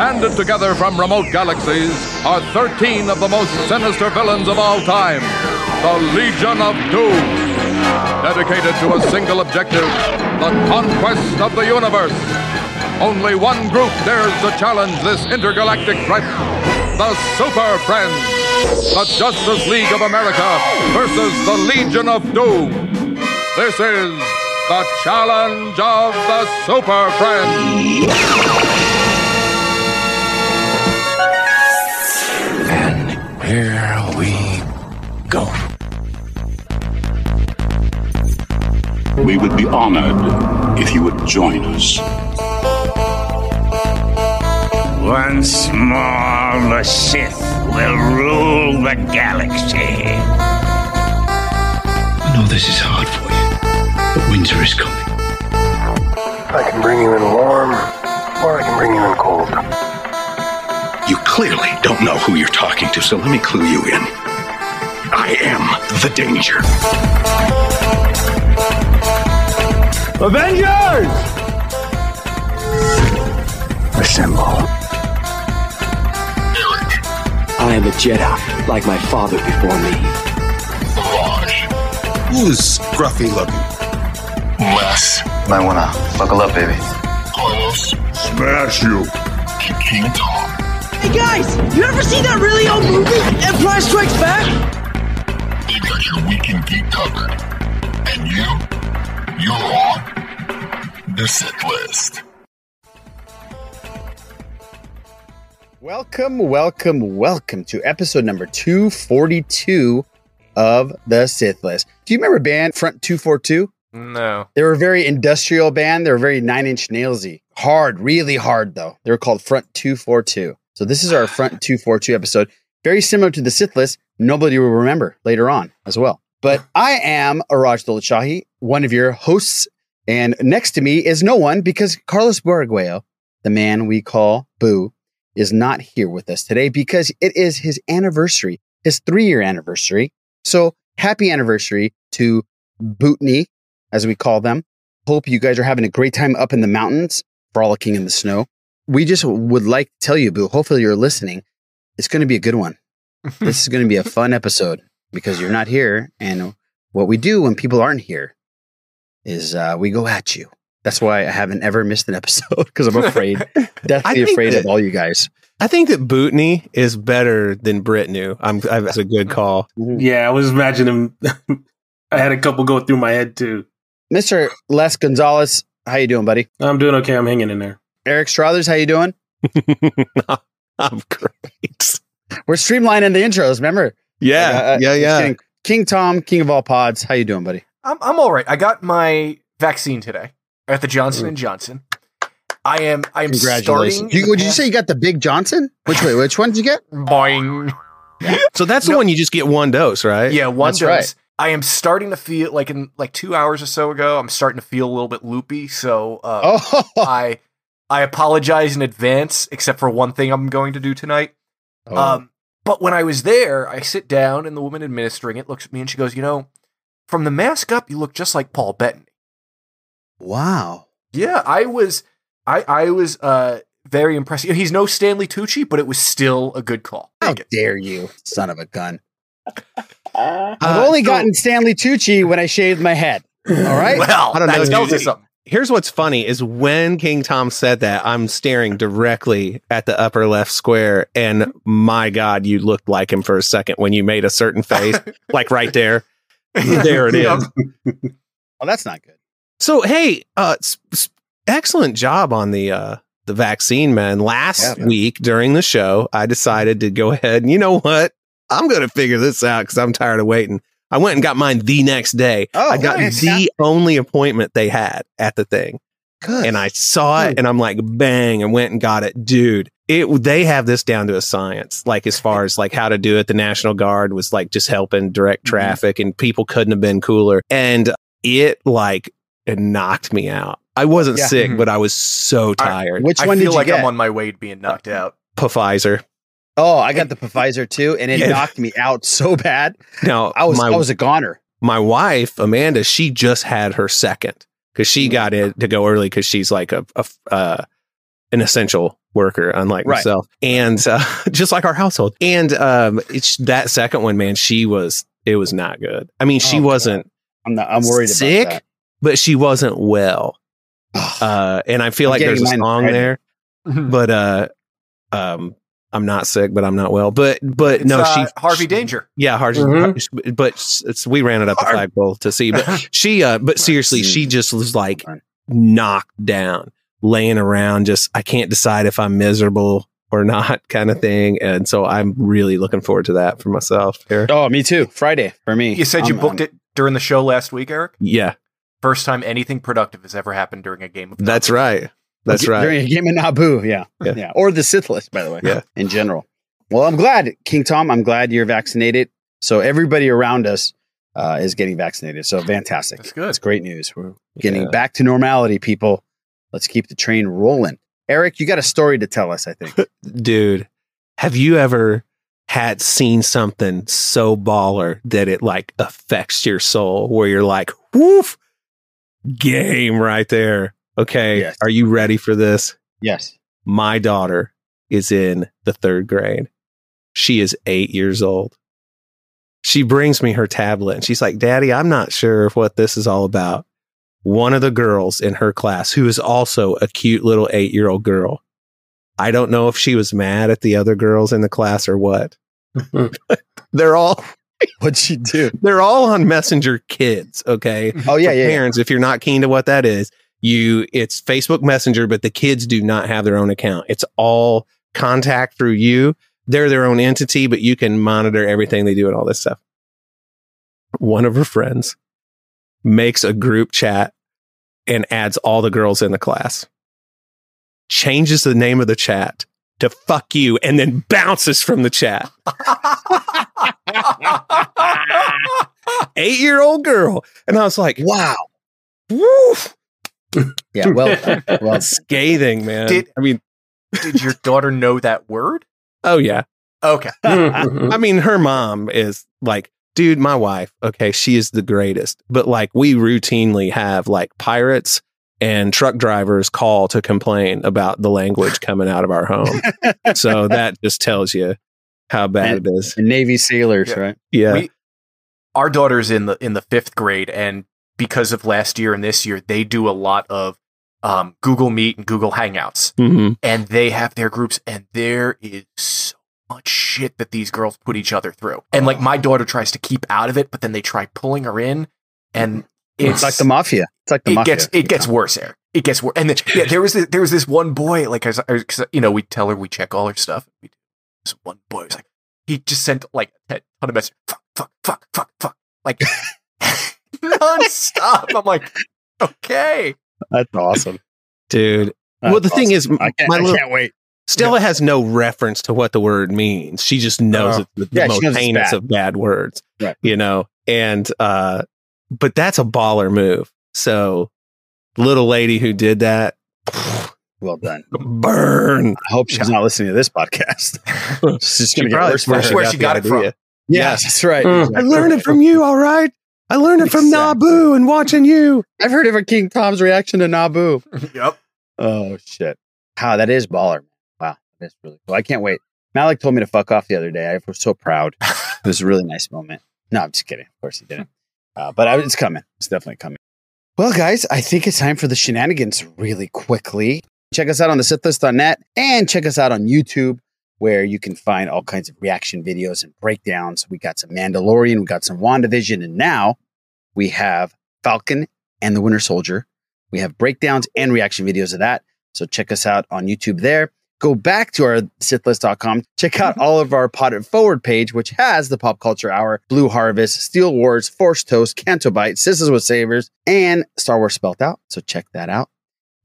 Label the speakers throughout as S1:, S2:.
S1: Banded together from remote galaxies are 13 of the most sinister villains of all time the Legion of Doom. Dedicated to a single objective the conquest of the universe. Only one group dares to challenge this intergalactic threat the Super Friends. The Justice League of America versus the Legion of Doom. This is the challenge of the Super Friends.
S2: Here we go.
S3: We would be honored if you would join us.
S4: Once more, the Sith will rule the galaxy.
S5: I know this is hard for you, but winter is coming.
S6: I can bring you in warm, or I can bring you in cold.
S2: You clearly don't know who you're talking to, so let me clue you in. I am the danger.
S7: Avengers!
S6: Assemble.
S8: I am a Jedi, like my father before me.
S2: Who's scruffy looking?
S9: Less.
S6: Might wanna buckle up, baby.
S9: Carlos.
S3: Smash you.
S9: King Tom.
S10: Hey guys, you ever see that really old movie, Empire Strikes Back?
S9: They got your weekend geek covered. And you, you're on the Sith list.
S11: Welcome, welcome, welcome to episode number 242 of the Sith List. Do you remember band Front 242?
S12: No.
S11: They were a very industrial band. They were very nine inch nailsy. Hard, really hard though. They were called Front 242. So this is our Front 242 episode. Very similar to the Sith List. Nobody will remember later on as well. But I am Iraj Dolachahi, one of your hosts. And next to me is no one because Carlos Borgueo, the man we call Boo, is not here with us today because it is his anniversary, his three year anniversary. So happy anniversary to Bootney, as we call them. Hope you guys are having a great time up in the mountains, frolicking in the snow. We just would like to tell you, Boo, hopefully you're listening. It's going to be a good one. this is going to be a fun episode because you're not here. And what we do when people aren't here is uh, we go at you. That's why I haven't ever missed an episode because I'm afraid, deathly afraid
S12: that-
S11: of all you guys.
S12: I think that Bootney is better than Britney. I'm, I, that's a good call.
S7: Yeah, I was imagining. I had a couple go through my head too.
S11: Mr. Les Gonzalez, how you doing, buddy?
S7: I'm doing okay. I'm hanging in there.
S11: Eric Strothers, how you doing?
S12: I'm great.
S11: We're streamlining the intros. Remember?
S12: Yeah,
S11: Uh, uh,
S12: yeah, yeah.
S11: kidding. King Tom, King of all pods. How you doing, buddy?
S13: I'm I'm all right. I got my vaccine today at the Johnson and Johnson. I am I am starting.
S11: You, would you say you got the Big Johnson? Which way? Which one did you get?
S13: Boing.
S12: So that's the one you just get one dose, right?
S13: Yeah, one
S11: That's
S13: dose.
S11: right.
S13: I am starting to feel like in like two hours or so ago. I'm starting to feel a little bit loopy. So uh,
S11: Oh,
S13: I I apologize in advance, except for one thing I'm going to do tonight.
S11: Oh.
S13: Um, but when I was there, I sit down and the woman administering it looks at me and she goes, "You know, from the mask up, you look just like Paul Bettany."
S11: wow.
S13: Yeah, I was, I I was uh very impressed. He's no Stanley Tucci, but it was still a good call.
S11: How dare you, son of a gun?
S12: Uh,
S11: I've only
S12: so-
S11: gotten Stanley Tucci when I shaved my head. All right.
S13: Well,
S12: I don't
S13: that
S12: know,
S13: tells you
S12: dude.
S13: something.
S12: Here's what's funny is when King Tom said that, I'm staring directly at the upper left square, and my God, you looked like him for a second when you made a certain face, like right there. There it is.
S11: well, that's not good.
S12: So hey, uh, s- s- excellent job on the uh, the vaccine, man. Last
S11: Yeah.
S12: week during the show, I decided to go ahead and you know what? I'm going to figure this out because I'm tired of waiting. I went and got mine the next day.
S11: Oh,
S12: I got
S11: nice.
S12: the only appointment they had at the thing,
S11: Good.
S12: and I saw it, and I'm like, bang, and went and got it, dude. It they have this down to a science, like as far as like how to do it. The National Guard was like just helping direct
S11: Mm-hmm.
S12: traffic, and people couldn't have been cooler. And it like it knocked me out. I wasn't
S11: Yeah.
S12: sick,
S13: Mhm.
S12: but I was so tired.
S11: Which
S13: I
S11: one
S13: feel
S11: did you
S13: like
S11: get?
S13: I'm on my way to being knocked out.
S12: Pfizer.
S11: Oh, I got the Pfizer too, and it
S12: Yeah.
S11: knocked me out so bad.
S12: Now
S11: I was
S12: my
S11: I was a goner.
S12: my wife Amanda, she just had her second because she
S11: Mm.
S12: got it to go early because she's like a, a uh, an essential worker, unlike
S11: Right.
S12: myself, and uh, just like our household. And um, it's that second one, man. She was it was not good. I mean, she
S11: Oh,
S12: wasn't
S11: I'm not. I'm worried
S12: sick,
S11: about that.
S12: but she wasn't well. Uh, and I feel
S11: I'm
S12: like there's a song
S11: ready.
S12: there, but uh, um, I'm not sick, but I'm not well. But but
S13: It's,
S12: no,
S13: uh,
S12: she
S13: Harvey Danger.
S12: yeah, Harvey.
S11: Mm-hmm.
S12: But it's, it's- we ran it up the flagpole to see. But she, uh, but seriously, she just was like knocked down, laying around. Just I can't decide if I'm miserable or not, kind of thing. And so I'm really looking forward to that for myself. Here,
S11: Oh, me too. Friday for me.
S13: You said you
S11: I'm-
S13: booked it during the show last week, Eric.
S12: yeah,
S13: First time anything productive has ever happened during a game of.
S12: that's right. That's right.
S11: During a game of Naboo, yeah.
S12: Yeah.
S11: yeah, or the Sith list, by the way,
S12: Yeah.
S11: in general. Well, I'm glad, King Tom. I'm glad you're vaccinated. So everybody around us uh, is getting vaccinated. So fantastic.
S13: That's good.
S11: It's great news. We're getting
S12: Yeah.
S11: back to normality, people. Let's keep the train rolling. Eric, you got a story to tell us. I think.
S12: dude have you ever had seen something so baller that it like affects your soul where you're like woof game right there okay
S11: Yes.
S12: are you ready for this
S11: yes.
S12: my daughter is in the third grade she is eight years old she brings me her tablet and she's like daddy i'm not sure what this is all about one of the girls in her class who is also a cute little eight year old girl I don't know if she was mad at the other girls in the class or what. they're all
S11: What'd she do?
S12: they're all on Messenger Kids, okay?
S11: Oh yeah, yeah. yeah.
S12: Parents, if you're not keen to what that is, you it's Facebook Messenger, but the kids do not have their own account. It's all contact through you. They're their own entity, but you can monitor everything they do and all this stuff. One of her friends makes a group chat and adds all the girls in the class. Changes the name of the chat to fuck you and then bounces from the chat. Eight year old girl. And I was like,
S11: Wow.
S12: woof.
S11: Yeah. Well, well,
S12: Scathing, man.
S13: Did-
S12: I mean,
S13: Did your daughter know that word?
S12: oh, yeah.
S13: Okay.
S12: I mean, her mom is like, dude, my wife, okay, she is the greatest. But like, we routinely have like pirates and truck drivers call to complain about the language coming out of our home. so that just tells you how bad it is.
S11: Navy sailors,
S13: Yeah.
S11: right?
S12: Yeah.
S13: We, our daughter's in the in the fifth grade, and because of last year and this year, they do a lot of um, Google Meet and Google Hangouts,
S12: Mhm.
S13: and they have their groups, and there is so much shit that these girls put each other through. And like my daughter tries to keep out of it, but then they try pulling her in, and
S11: It's,
S13: it's
S11: like the mafia. It's like the
S13: it
S11: mafia.
S13: gets it gets worse, Eric. It gets worse. And then, yeah, there was this, there was this one boy, like, I was, I was- you know, we tell her we check all her stuff. We, this one boy was like, he just sent like a ton of messages, fuck, fuck, fuck, fuck, fuck, like nonstop. I'm like, okay,
S11: That's awesome.
S12: Dude.
S11: That's
S12: well, the thing
S11: awesome.
S12: is,
S11: I can't,
S12: my
S11: I can't wait.
S12: Stella has no reference to what the word means. She just knows
S13: Oh.
S12: it's the, the
S11: Yeah,
S12: most
S11: knows
S12: heinous
S11: bad.
S12: of bad words.
S11: Right.
S12: You know, and uh but that's a baller move. So little lady who did that,
S11: Well done.
S12: burn.
S11: I hope she's not listening to this podcast. she's just going to get
S12: probably
S11: worse for
S13: Where's where she got it from?
S12: idea.
S11: Yes, that's right.
S12: I learned it from you, all right. I learned it from
S11: Exactly.
S12: Naboo and watching you.
S11: I've heard of a King Tom's reaction to Naboo.
S13: yep.
S11: Oh shit! How that is baller. Wow, that's really cool. I can't wait. Malik told me to fuck off the other day. I was so proud. It was a really nice moment. No, I'm just kidding. Of course he didn't. Uh, but I, it's coming. It's definitely coming. Well, guys, I think it's time for the shenanigans really quickly. Check us out on the Sithlist.net and check us out on YouTube, where you can find all kinds of reaction videos and breakdowns. We got some Mandalorian, we got some WandaVision, and now we have Falcon and the Winter Soldier. We have breakdowns and reaction videos of that. So check us out on YouTube there. Go back to our sithlist.com. Check out all of our Pot It Forward page, which has the Pop Culture Hour, Blue Harvest, Steel Wars, Force Toast, Canto Bight, Sisters with Sabers, and Star Wars Spelt Out. So check that out.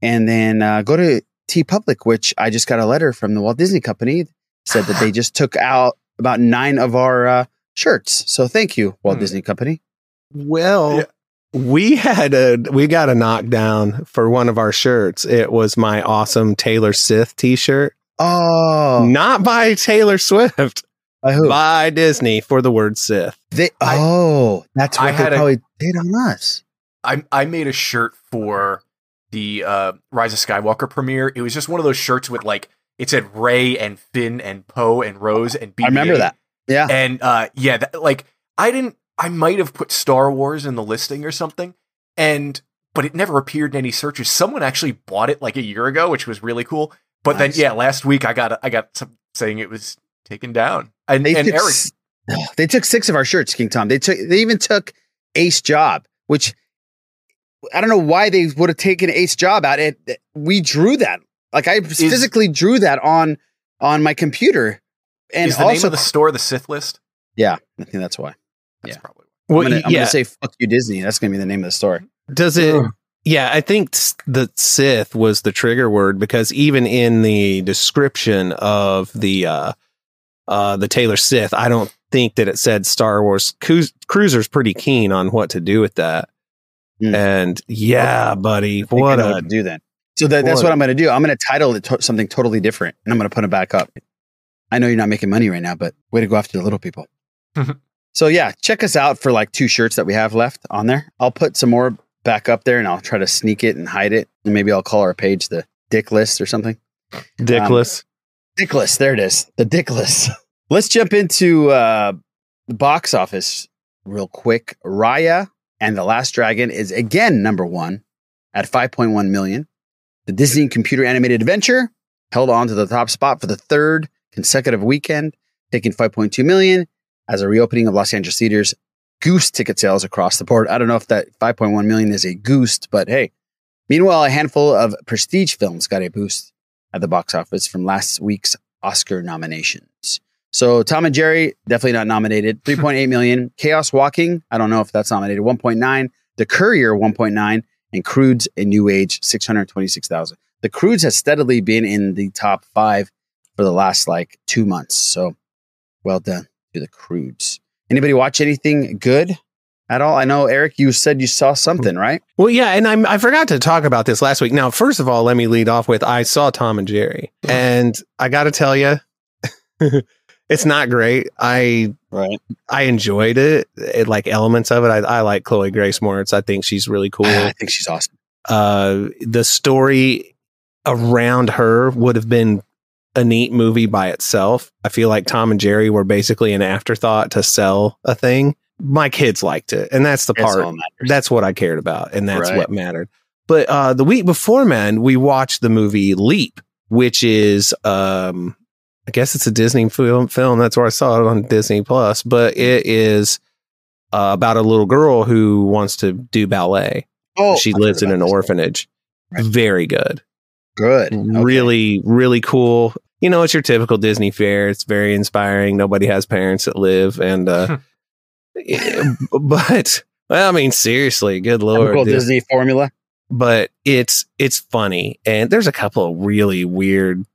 S11: And then uh, go to TeePublic, which I just got a letter from the Walt Disney Company said that they just took out about nine of our uh, shirts. So thank you, Walt
S13: Hmm.
S11: Disney Company.
S12: Well,
S13: Yeah.
S12: we had a we got a knockdown for one of our shirts. It was my awesome Taylor Sith t-shirt.
S11: Oh,
S12: Not by Taylor Swift,
S11: by who?
S12: by Disney for the word Sith.
S11: They,
S13: I-
S11: oh, that's
S13: I
S11: they
S13: had a-
S11: probably did on us.
S13: I I made a shirt for the uh, Rise of Skywalker premiere. It was just one of those shirts with like it said Rey and Finn and Poe and Rose and BB-8.
S11: I remember that. Yeah.
S13: And uh, yeah, that, like I didn't. I might have put Star Wars in the listing or something, and but it never appeared in any searches. Someone actually bought it like a year ago, which was really cool. But
S11: Nice.
S13: then yeah, last week I got I got some saying it was taken down. And,
S11: They
S13: and
S11: took,
S13: Eric,
S11: they took six of our shirts, King Tom. They took they even took Ace Job, which I don't know why they would have taken Ace Job out. It we drew that. Like I physically drew that on on my computer. And
S13: is the
S11: also
S13: name of the store the Sith list?
S11: Yeah, I think that's why.
S13: That's
S11: yeah.
S13: probably
S11: I'm, gonna, I'm
S12: yeah.
S11: gonna say fuck you Disney. That's gonna be the name of the store.
S12: Does it? Yeah, I think s- the Sith was the trigger word because even in the description of the uh, uh, the Taylor Sith, I don't think that it said Star Wars. Cruis- Cruiser's pretty keen on what to do with that, and yeah, buddy.
S11: I I
S12: what a
S11: do that. So that, that's
S12: what
S11: I'm going to do. I'm going to title it to- something totally different, and I'm going to put it back up. I know you're not making money right now, but way to go after the little people. so yeah, check us out for like two shirts that we have left on there. I'll put some more back up there, and I'll try to sneak it and hide it, and maybe I'll call our page the Dick List or something.
S12: dickless.
S11: Um, Dick List. There it is. The Dick List. Let's jump into uh, the box office real quick. Raya and the Last Dragon is again number one at 5.1 million. The Disney computer animated adventure held on to the top spot for the third consecutive weekend, taking 5.2 million as a reopening of Los Angeles theaters. Goose ticket sales across the board. I don't know if that 5.1 million is a goose, but hey. Meanwhile, a handful of prestige films got a boost at the box office from last week's Oscar nominations. So Tom and Jerry definitely not nominated. 3.8 million. Chaos Walking, I don't know if that's nominated. 1.9. The Courier 1.9 and Croods a New Age 626,000. The Croods has steadily been in the top 5 for the last like 2 months. So well done to the Croods. Anybody watch anything good at all? I know Eric you said you saw something, right?
S12: Well, yeah, and I'm, I forgot to talk about this last week. Now, first of all, let me lead off with I saw Tom and Jerry, and I got to tell you, it's not great. I
S11: right.
S12: I enjoyed it. it like elements of it. I, I like Chloe Grace Moretz. I think she's really cool.
S11: I think she's awesome.
S12: Uh, the story around her would have been a neat movie by itself. I feel like Tom and Jerry were basically an afterthought to sell a thing. My kids liked it, and that's the
S11: That's
S12: part.
S11: all that matters.
S12: That's what I cared about, and that's
S11: Right.
S12: what mattered. But uh, the week before, man, we watched the movie Leap, which is, um, I guess it's a Disney film. Film that's where I saw it on Disney Plus. But it is uh, about a little girl who wants to do ballet.
S11: Oh,
S12: she
S11: I've
S12: lives in an orphanage. Very good.
S11: Good. Okay.
S12: Really, really cool. You know, it's your typical Disney fare. It's very inspiring. Nobody has parents that live, and uh, eh, but well, I mean, seriously, good lord.
S11: Disney formula.
S12: But it's it's funny, and there's a couple of really weird,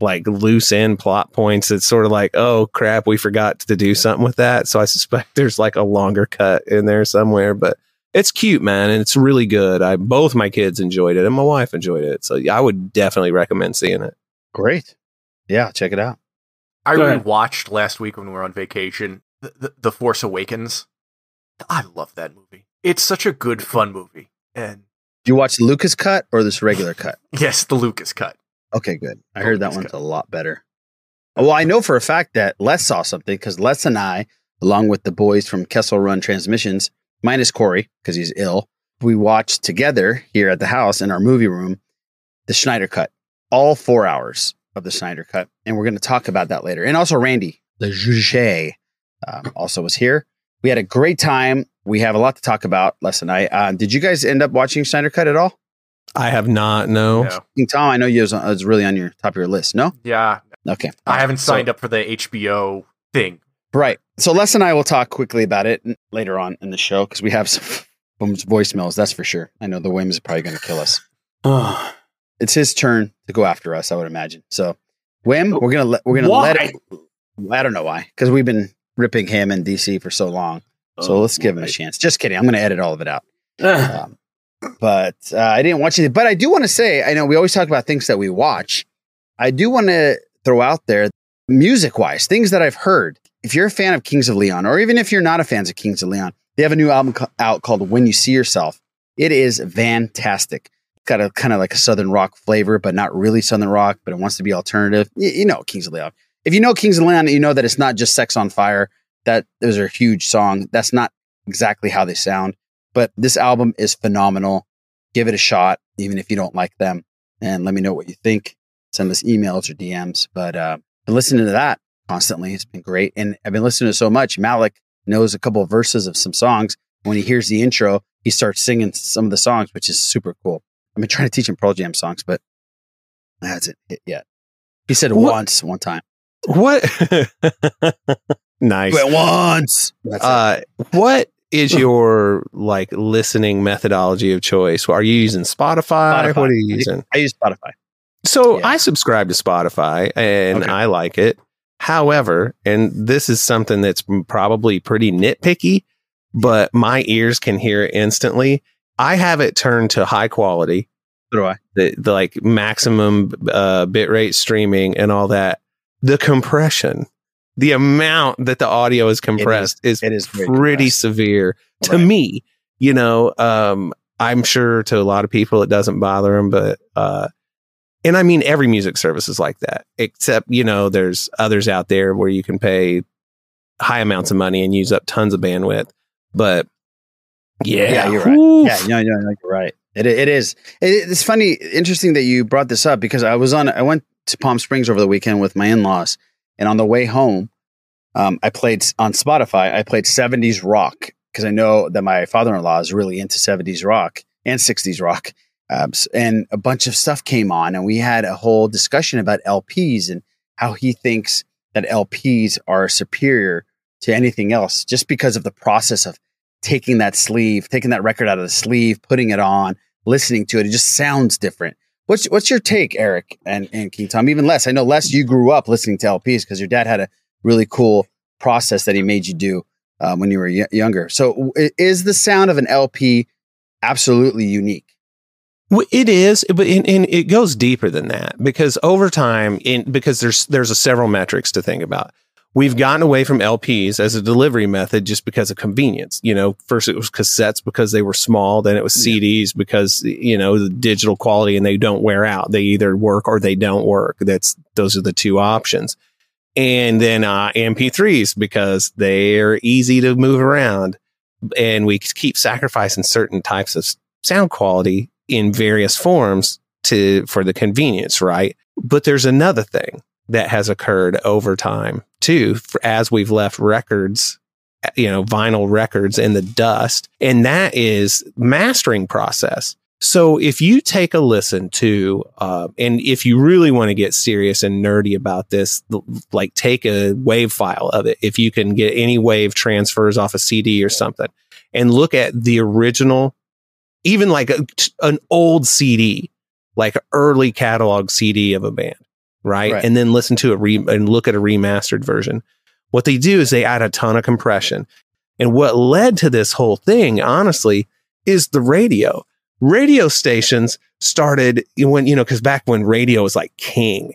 S12: like loose end plot points. It's sort of like, oh crap, we forgot to do something with that. So I suspect there's like a longer cut in there somewhere, but. It's cute, man, and it's really good. I both my kids enjoyed it, and my wife enjoyed it. So yeah, I would definitely recommend seeing it.
S11: Great. Yeah, check it out.
S13: I
S11: Go ahead.
S13: rewatched last week when we were on vacation the, the, the Force Awakens. I love that movie. It's such a good, fun movie. And
S11: Do you watch the Lucas cut or this regular cut?
S13: yes, the Lucas cut.
S11: Okay, good. I heard that one's a lot better. Well, I know for a fact that Les saw something because Les and I, along with the boys from Kessel Run Transmissions, minus Corey because he's ill, we watched together here at the house in our movie room the Snyder cut, all four hours of the Snyder cut, and we're going to talk about that later. And also Randy, the Juge, um, also was here. We had a great time. We have a lot to talk about, Les and I. Uh, did you guys end up watching Snyder cut at all?
S12: I have not. No.
S11: King Tom, I know you was, on- was really on your top of your list. No,
S13: Yeah.
S11: okay.
S13: I haven't
S11: So-
S13: signed up for the HBO thing.
S11: Right. So Les and I will talk quickly about it later on in the show because we have some voicemails. That's for sure. I know the Wims is probably going to kill us. it's his turn to go after us. I would imagine. So, Wim, we're gonna let we're gonna let it. I don't know why because we've been ripping him and DC for so long. So
S7: Oh,
S11: let's give him a chance. Just kidding. I'm going to edit all of it out. Um, but uh, I didn't watch it. But I do want to say, I know we always talk about things that we watch. I do want to throw out there, music wise, things that I've heard. If you're a fan of Kings of Leon, or even if you're not a fan of Kings of Leon, they have a new album co- out called When You See Yourself. It is fantastic. got a kind of like a southern rock flavor, but not really southern rock, but it wants to be alternative. You, you know, Kings of Leon. If you know Kings of Leon, you know that it's not just Sex on Fire. That those are a huge song. That's not exactly how they sound, but this album is phenomenal. Give it a shot, even if you don't like them, and let me know what you think. Send us emails or DMs. But uh, been listening to that constantly. It's been great, and I've been listening to so much. Malik knows a couple of verses of some songs. When he hears the intro, he starts singing some of the songs, which is super cool. I've been trying to teach him Pearl Jam songs, but that hasn't hit yet. He said
S12: What-
S11: once, one time.
S12: What? nice.
S11: But once.
S12: Uh, what is your like listening methodology of choice? Are you using Spotify?
S11: Spotify.
S12: What are you using?
S11: I use Spotify.
S12: So I subscribe to Spotify and I like it. However, and this is something that's probably pretty nitpicky, but my ears can hear it instantly. I have it turned to high quality.
S11: So do I.
S12: The, the like maximum uh, bitrate streaming and all that. The compression, the amount that the audio is compressed is,
S11: it is
S12: pretty severe to me. You know, um, I'm sure to a lot of people it doesn't bother them, but uh, and I mean every music service is like that. Except you know, there's others out there where you can pay high amounts of money and use up tons of bandwidth. But yeah, yeah
S11: you're right.
S12: Oof.
S11: Yeah, no, no, no, you're right. It, it is. It, it's funny, interesting that you brought this up because I was on. I went to Palm Springs over the weekend with my in-laws, and on the way home, um, I played on Spotify. I played '70s rock because I know that my father-in-law is really into '70s rock and '60s rock. Um, and a bunch of stuff came on, and we had a whole discussion about LPs and how he thinks that LPs are superior to anything else just because of the process of taking that sleeve, taking that record out of the sleeve, putting it on, listening to it. It just sounds different. What's what's your take, Eric and, and King Tom? Even less. I know less. you grew up listening to LPs because your dad had a really cool process that he made you do um, when you were y- younger. So, is the sound of an LP absolutely unique?
S12: Well, It is, but and it goes deeper than that because over time, in because there's there's a several metrics to think about. We've gotten away from LPs as a delivery method just because of convenience. You know, first it was cassettes because they were small, then it was CDs because you know the digital quality and they don't wear out. They either work or they don't work. That's those are the two options. And then uh, MP3s because they're easy to move around and we keep sacrificing certain types of sound quality in various forms to for the convenience right but there's another thing that has occurred over time too as we've left records you know vinyl records in the dust and that is mastering process. So if you take a listen to uh, and if you really want to get serious and nerdy about this like take a wave file of it if you can get any wave transfers off a cd or something and look at the original even like a, an old cd like early catalog cd of a band right,
S11: Right.
S12: and then listen to it re- and look at a remastered version what they do is they add a ton of compression and what led to this whole thing honestly is the radio radio stations started when you know because back when radio was like king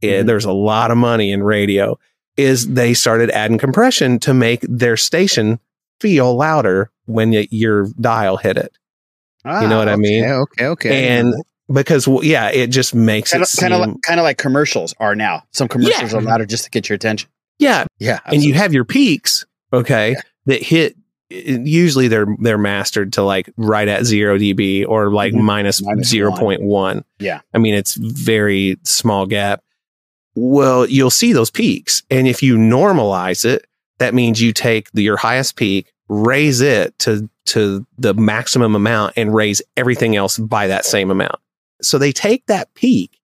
S12: yeah,
S11: Mhm.
S12: there's a lot of money in radio is they started adding compression to make their station feel louder when y- your dial hit it you know what i mean
S11: Ah, Okay, okay.
S12: and because well, yeah it just makes
S11: kind
S12: it
S11: kind of like, kind of like commercials are now. Some commercials
S12: Yeah.
S11: are louder just to get your attention.
S12: yeah
S11: Yeah,
S12: and you have your peaks okay that hit usually they're they're mastered to like right at 0 db or like
S11: Mhm.
S12: minus
S11: Minus
S12: 0.1
S11: Yeah.
S12: i mean it's very small gap well you'll see those peaks and if you normalize it that means you take the, your highest peak raise it to to the maximum amount and raise everything else by that same amount so they take that peak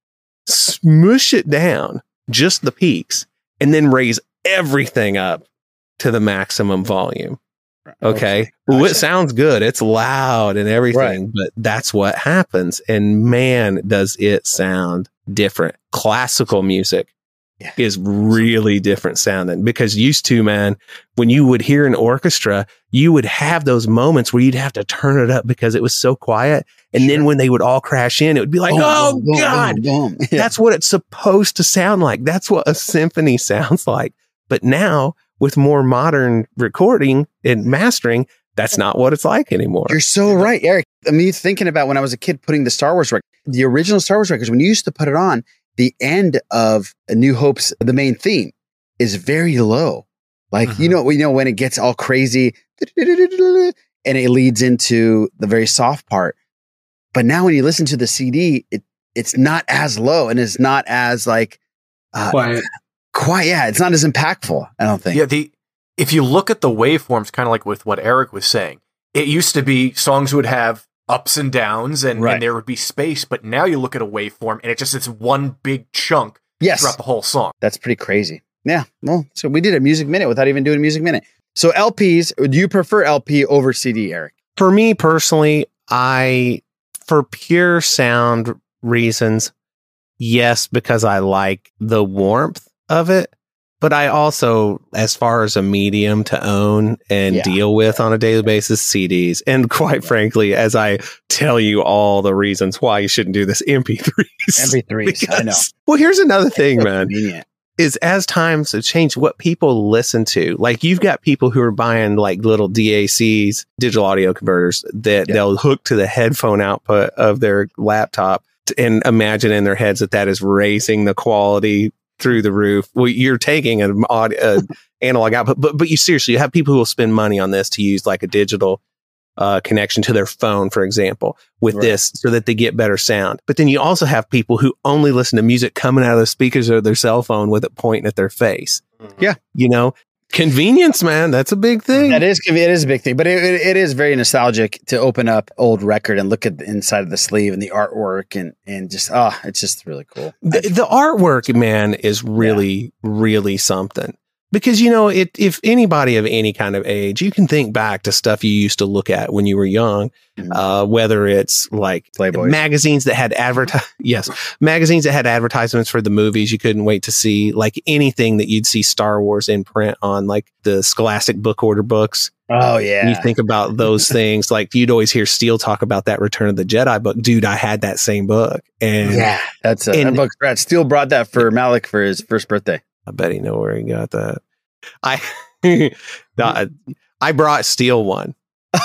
S12: smush it down just the peaks and then raise everything up to the maximum volume. Okay. Well, it sounds good. It's loud and everything, but that's what happens. And man, does it sound different. Classical music
S11: Yeah.
S12: is really different sounding because used to, man, when you would hear an orchestra, you would have those moments where you'd have to turn it up because it was so quiet. And then when they would all crash in, it would be like, oh
S11: boom, boom,
S12: God,
S11: boom, boom. Yeah.
S12: that's what it's supposed to sound like. That's what a symphony sounds like. But now with more modern recording and mastering, that's not what it's like anymore.
S11: You're so right, Eric. I mean, thinking about when I was a kid putting the Star Wars record, the original Star Wars records, when you used to put it on, the end of A New Hope's the main theme is very low. Like you know, you know when it gets all crazy and it leads into the very soft part. But now when you listen to the CD, it it's not as low and it's not as like uh,
S7: Quiet.
S11: Quiet, yeah, it's not as impactful. I don't think.
S13: Yeah, the if you look at the waveforms, kind of like with what Eric was saying, it used to be songs would have ups and downs and,
S11: Right.
S13: and there would be space, but now you look at a waveform and it just it's one big chunk
S11: Yes.
S13: throughout the whole song.
S11: That's pretty crazy. Yeah. Well, so we did a music minute without even doing a music minute. So LPs, do you prefer LP over CD, Eric?
S12: For me personally, I, for pure sound reasons, yes, because I like the warmth of it. But I also, as far as a medium to own and
S11: Yeah.
S12: deal with on a daily basis, CDs. And quite frankly, as I tell you all the reasons why you shouldn't do this, MP3s.
S11: MP3s, I know.
S12: Well, here's another thing,
S11: So
S12: man
S11: convenient.
S12: is as times have changed, what people listen to. Like you've got people who are buying like little DACs, digital audio converters that they'll hook to the headphone output of their laptop and imagine in their heads that that is raising the quality through the roof. Well, you're taking an audio, uh, analog output, but but you seriously you have people who will spend money on this to use like a digital uh, connection to their phone, for example, with
S11: Right.
S12: this so that they get better sound. But then you also have people who only listen to music coming out of the speakers of their cell phone with it pointing at their face.
S11: Yeah.
S12: You know, convenience, man, that's a big thing.
S11: That is it is a big thing, but it, it, it is very nostalgic to open up old record and look at the inside of the sleeve and the artwork and and just ah, it's just really cool.
S12: the, the artwork, man, is really, really something. Because you know, it, if anybody of any kind of age, you can think back to stuff you used to look at when you were young, uh, whether it's like
S11: Playboys.
S12: magazines that had advertise, yes, magazines that had advertisements for the movies you couldn't wait to see, like anything that you'd see Star Wars in print on, like the Scholastic book order books.
S11: Oh yeah.
S12: You think about those things, like you'd always hear Steele talk about that Return of the Jedi book. Dude, I had that same book, and
S11: yeah, that's a
S12: and-
S11: that book. Steele brought that for Malik for his first birthday.
S12: I bet he know where he got that. I I- brought Steel one,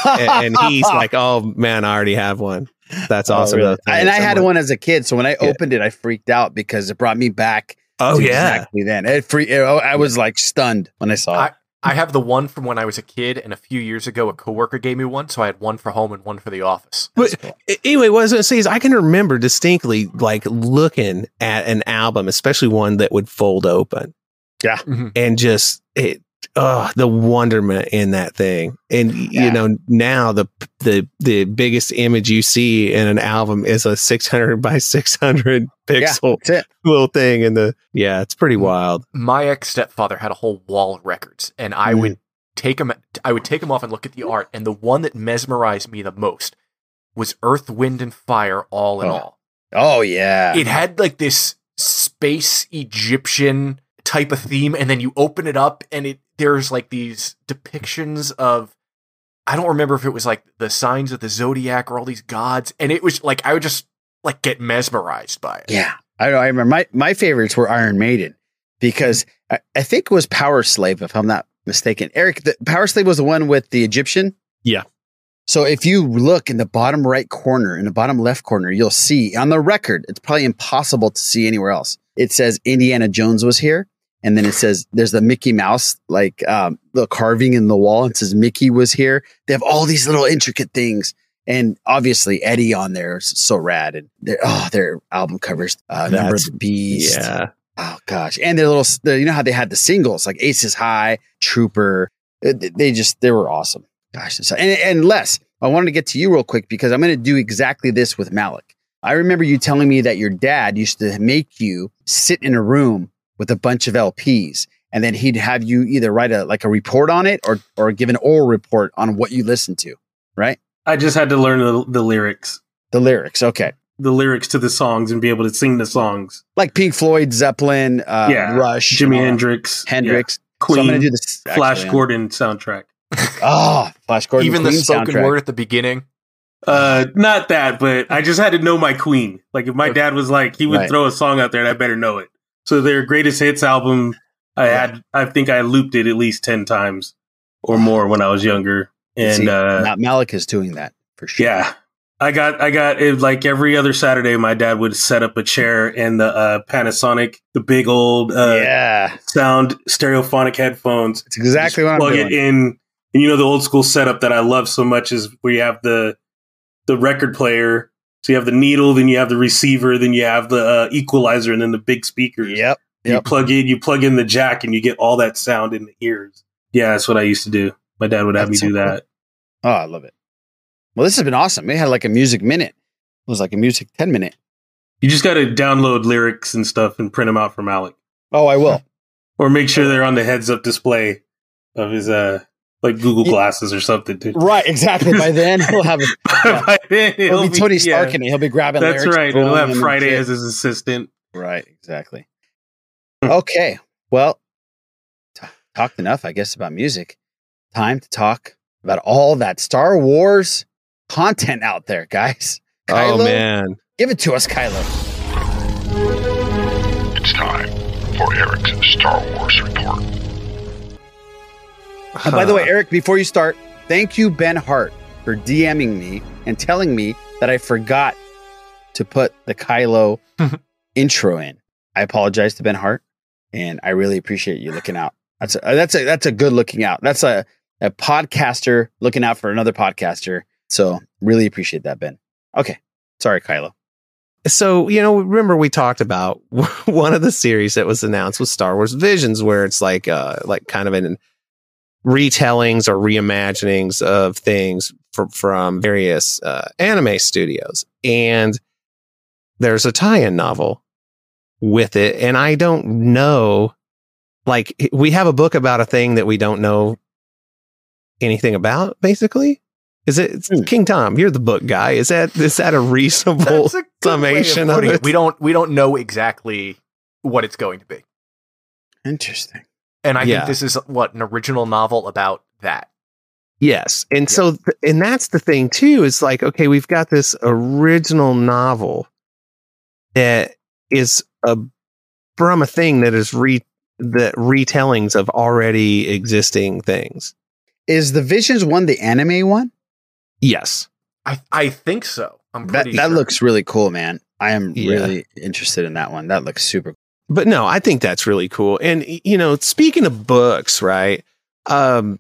S12: and, and he's like, "Oh man, I already have one." That's
S11: Oh,
S12: awesome.
S11: really?
S12: though.
S11: And I had one as a kid, so when I opened it, I freaked out because it brought me back.
S12: Oh
S11: to
S12: yeah,
S11: exactly then it free. I was like stunned when I saw it.
S13: I have the one from when I was a kid, and a few years ago, a coworker gave me one, so I had one for home and one for the office.
S12: But a- anyway, what I was going to say is I can remember distinctly like looking at an album, especially one that would fold open.
S11: Yeah.
S13: Mhm.
S12: And just it, oh, the wonderment in that thing. And
S11: Yeah.
S12: you know, now the the the biggest image you see in an album is a 600 by 600 pixel
S11: it.
S12: little thing in the yeah, it's pretty wild.
S13: My ex stepfather had a whole wall of records, and I
S11: Mm.
S13: would take them. I would take them off and look at the art, and the one that mesmerized me the most was Earth, Wind, and Fire, all in
S11: Oh.
S13: all.
S11: Oh yeah.
S13: It had like this space Egyptian type of theme, and then you open it up, and it there's like these depictions of. I don't remember if it was like the signs of the zodiac or all these gods, and it was like I would just like get mesmerized by it.
S11: Yeah, I, I remember my, my favorites were Iron Maiden because I, I think it was Powerslave, if I'm not mistaken. Eric, the, Powerslave was the one with the Egyptian.
S12: Yeah.
S11: So if you look in the bottom right corner, in the bottom left corner, you'll see on the record, it's probably impossible to see anywhere else. It says Indiana Jones was here. And then it says there's the Mickey Mouse, like um, the carving in the wall. It says Mickey was here. They have all these little intricate things. And obviously Eddie on there is so rad. And their oh, their album covers, uh, Number of the Beast.
S12: Yeah.
S11: Oh gosh. And their little, you know how they had the singles like Aces High, Trooper. They just, they were awesome. Gosh. So, and, and Les, I wanted to get to you real quick because I'm going to do exactly this with Malik. I remember you telling me that your dad used to make you sit in a room with a bunch of LPs and then he'd have you either write a, like a report on it or, or give an oral report on what you listened to, right?
S7: I just had to learn the, the lyrics,
S11: The lyrics. Okay.
S7: the lyrics to the songs, and be able to sing the songs.
S11: Like Pink Floyd, Zeppelin, uh,
S7: Yeah.
S11: Rush,
S7: Jimi
S11: uh,
S7: Hendrix,
S11: Hendrix.
S7: yeah,
S11: So I'm
S7: Queen,
S11: going to do this.
S7: Flash
S11: actually,
S7: Gordon soundtrack.
S11: Oh, Flash Gordon.
S13: Even the spoken
S11: soundtrack.
S13: word at the beginning.
S7: Uh, not that, but I just had to know my Queen. Like if my dad was like, he would
S11: Right.
S7: throw a song out there, and I better know it. So their greatest hits album, I had, I think I looped it at least ten times or more when I was younger, and
S11: See,
S7: uh,
S11: Matt Malik is doing that for sure.
S7: yeah, I got I got it like every other Saturday. My dad would set up a chair and the uh, Panasonic, the big old uh,
S11: yeah
S7: sound stereophonic headphones.
S11: It's exactly what I'm
S7: plug
S11: doing.
S7: it in, and you know the old school setup that I love so much is where you have the the record player. So you have the needle, then you have the receiver, then you have the uh, equalizer, and then the big speakers.
S11: Yep.
S7: You plug in, you plug in the jack, and you get all that sound in the ears. Yeah, that's what I used to do. My dad would have
S11: That's
S7: me
S11: so
S7: do
S11: cool.
S7: that.
S11: Oh, I love it. Well, this has been awesome. We had like a music minute. It was like a music 10 minute.
S7: You just got to download lyrics and stuff and print them out from Alec,
S11: Oh, I will.
S7: or make sure they're on the heads up display of his uh like Google glasses or something. Dude.
S11: right, exactly. By then, he'll have
S7: By then,
S11: It'll
S7: it'll
S11: be Tony. Stark in it. He'll be grabbing
S7: That's
S11: lyrics,
S7: right. He'll have Friday as his assistant.
S11: Right, exactly. okay. Well, t- talked enough, I guess, about music. Time to talk about all that Star Wars content out there, guys.
S12: Oh man.
S11: Give it to us, Kylo.
S9: It's time for Eric's Star Wars report.
S11: And by the way, Eric, before you start, thank you, Ben Hart, for DMing me and telling me that I forgot to put the Kylo intro in. I apologize to Ben Hart, and I really appreciate you looking out. That's a, that's a that's a good looking out. That's a a podcaster looking out for another podcaster. So really appreciate that, Ben. Okay, sorry, Kylo.
S12: So, you know, remember we talked about one of the series that was announced was Star Wars Visions, where it's like, uh, like kind of an retellings or reimaginings of things from, from various uh, anime studios. And there's a tie in novel with it. And I don't know, like, we have a book about a thing that we don't know anything about, basically. Is it it's King Tom? You're the book guy. Is that is that a reasonable
S13: That's a good way of
S12: summation of it?
S13: We don't we don't know exactly what it's going to be.
S11: Interesting.
S13: And I
S12: Yeah.
S13: think this is what an original novel about that.
S12: Yes. And so, th- and that's the thing too, is like, okay, we've got this original novel that is a, from a thing that is re, the retellings of already existing things.
S11: Is the Visions one the anime one?
S12: Yes.
S13: I I think so. I'm
S11: That
S13: pretty
S11: that
S13: sure.
S11: looks really cool, man. I am
S12: Yeah.
S11: really interested in that one. That looks super.
S12: But no, I think that's really cool. And you know, speaking of books, right? Um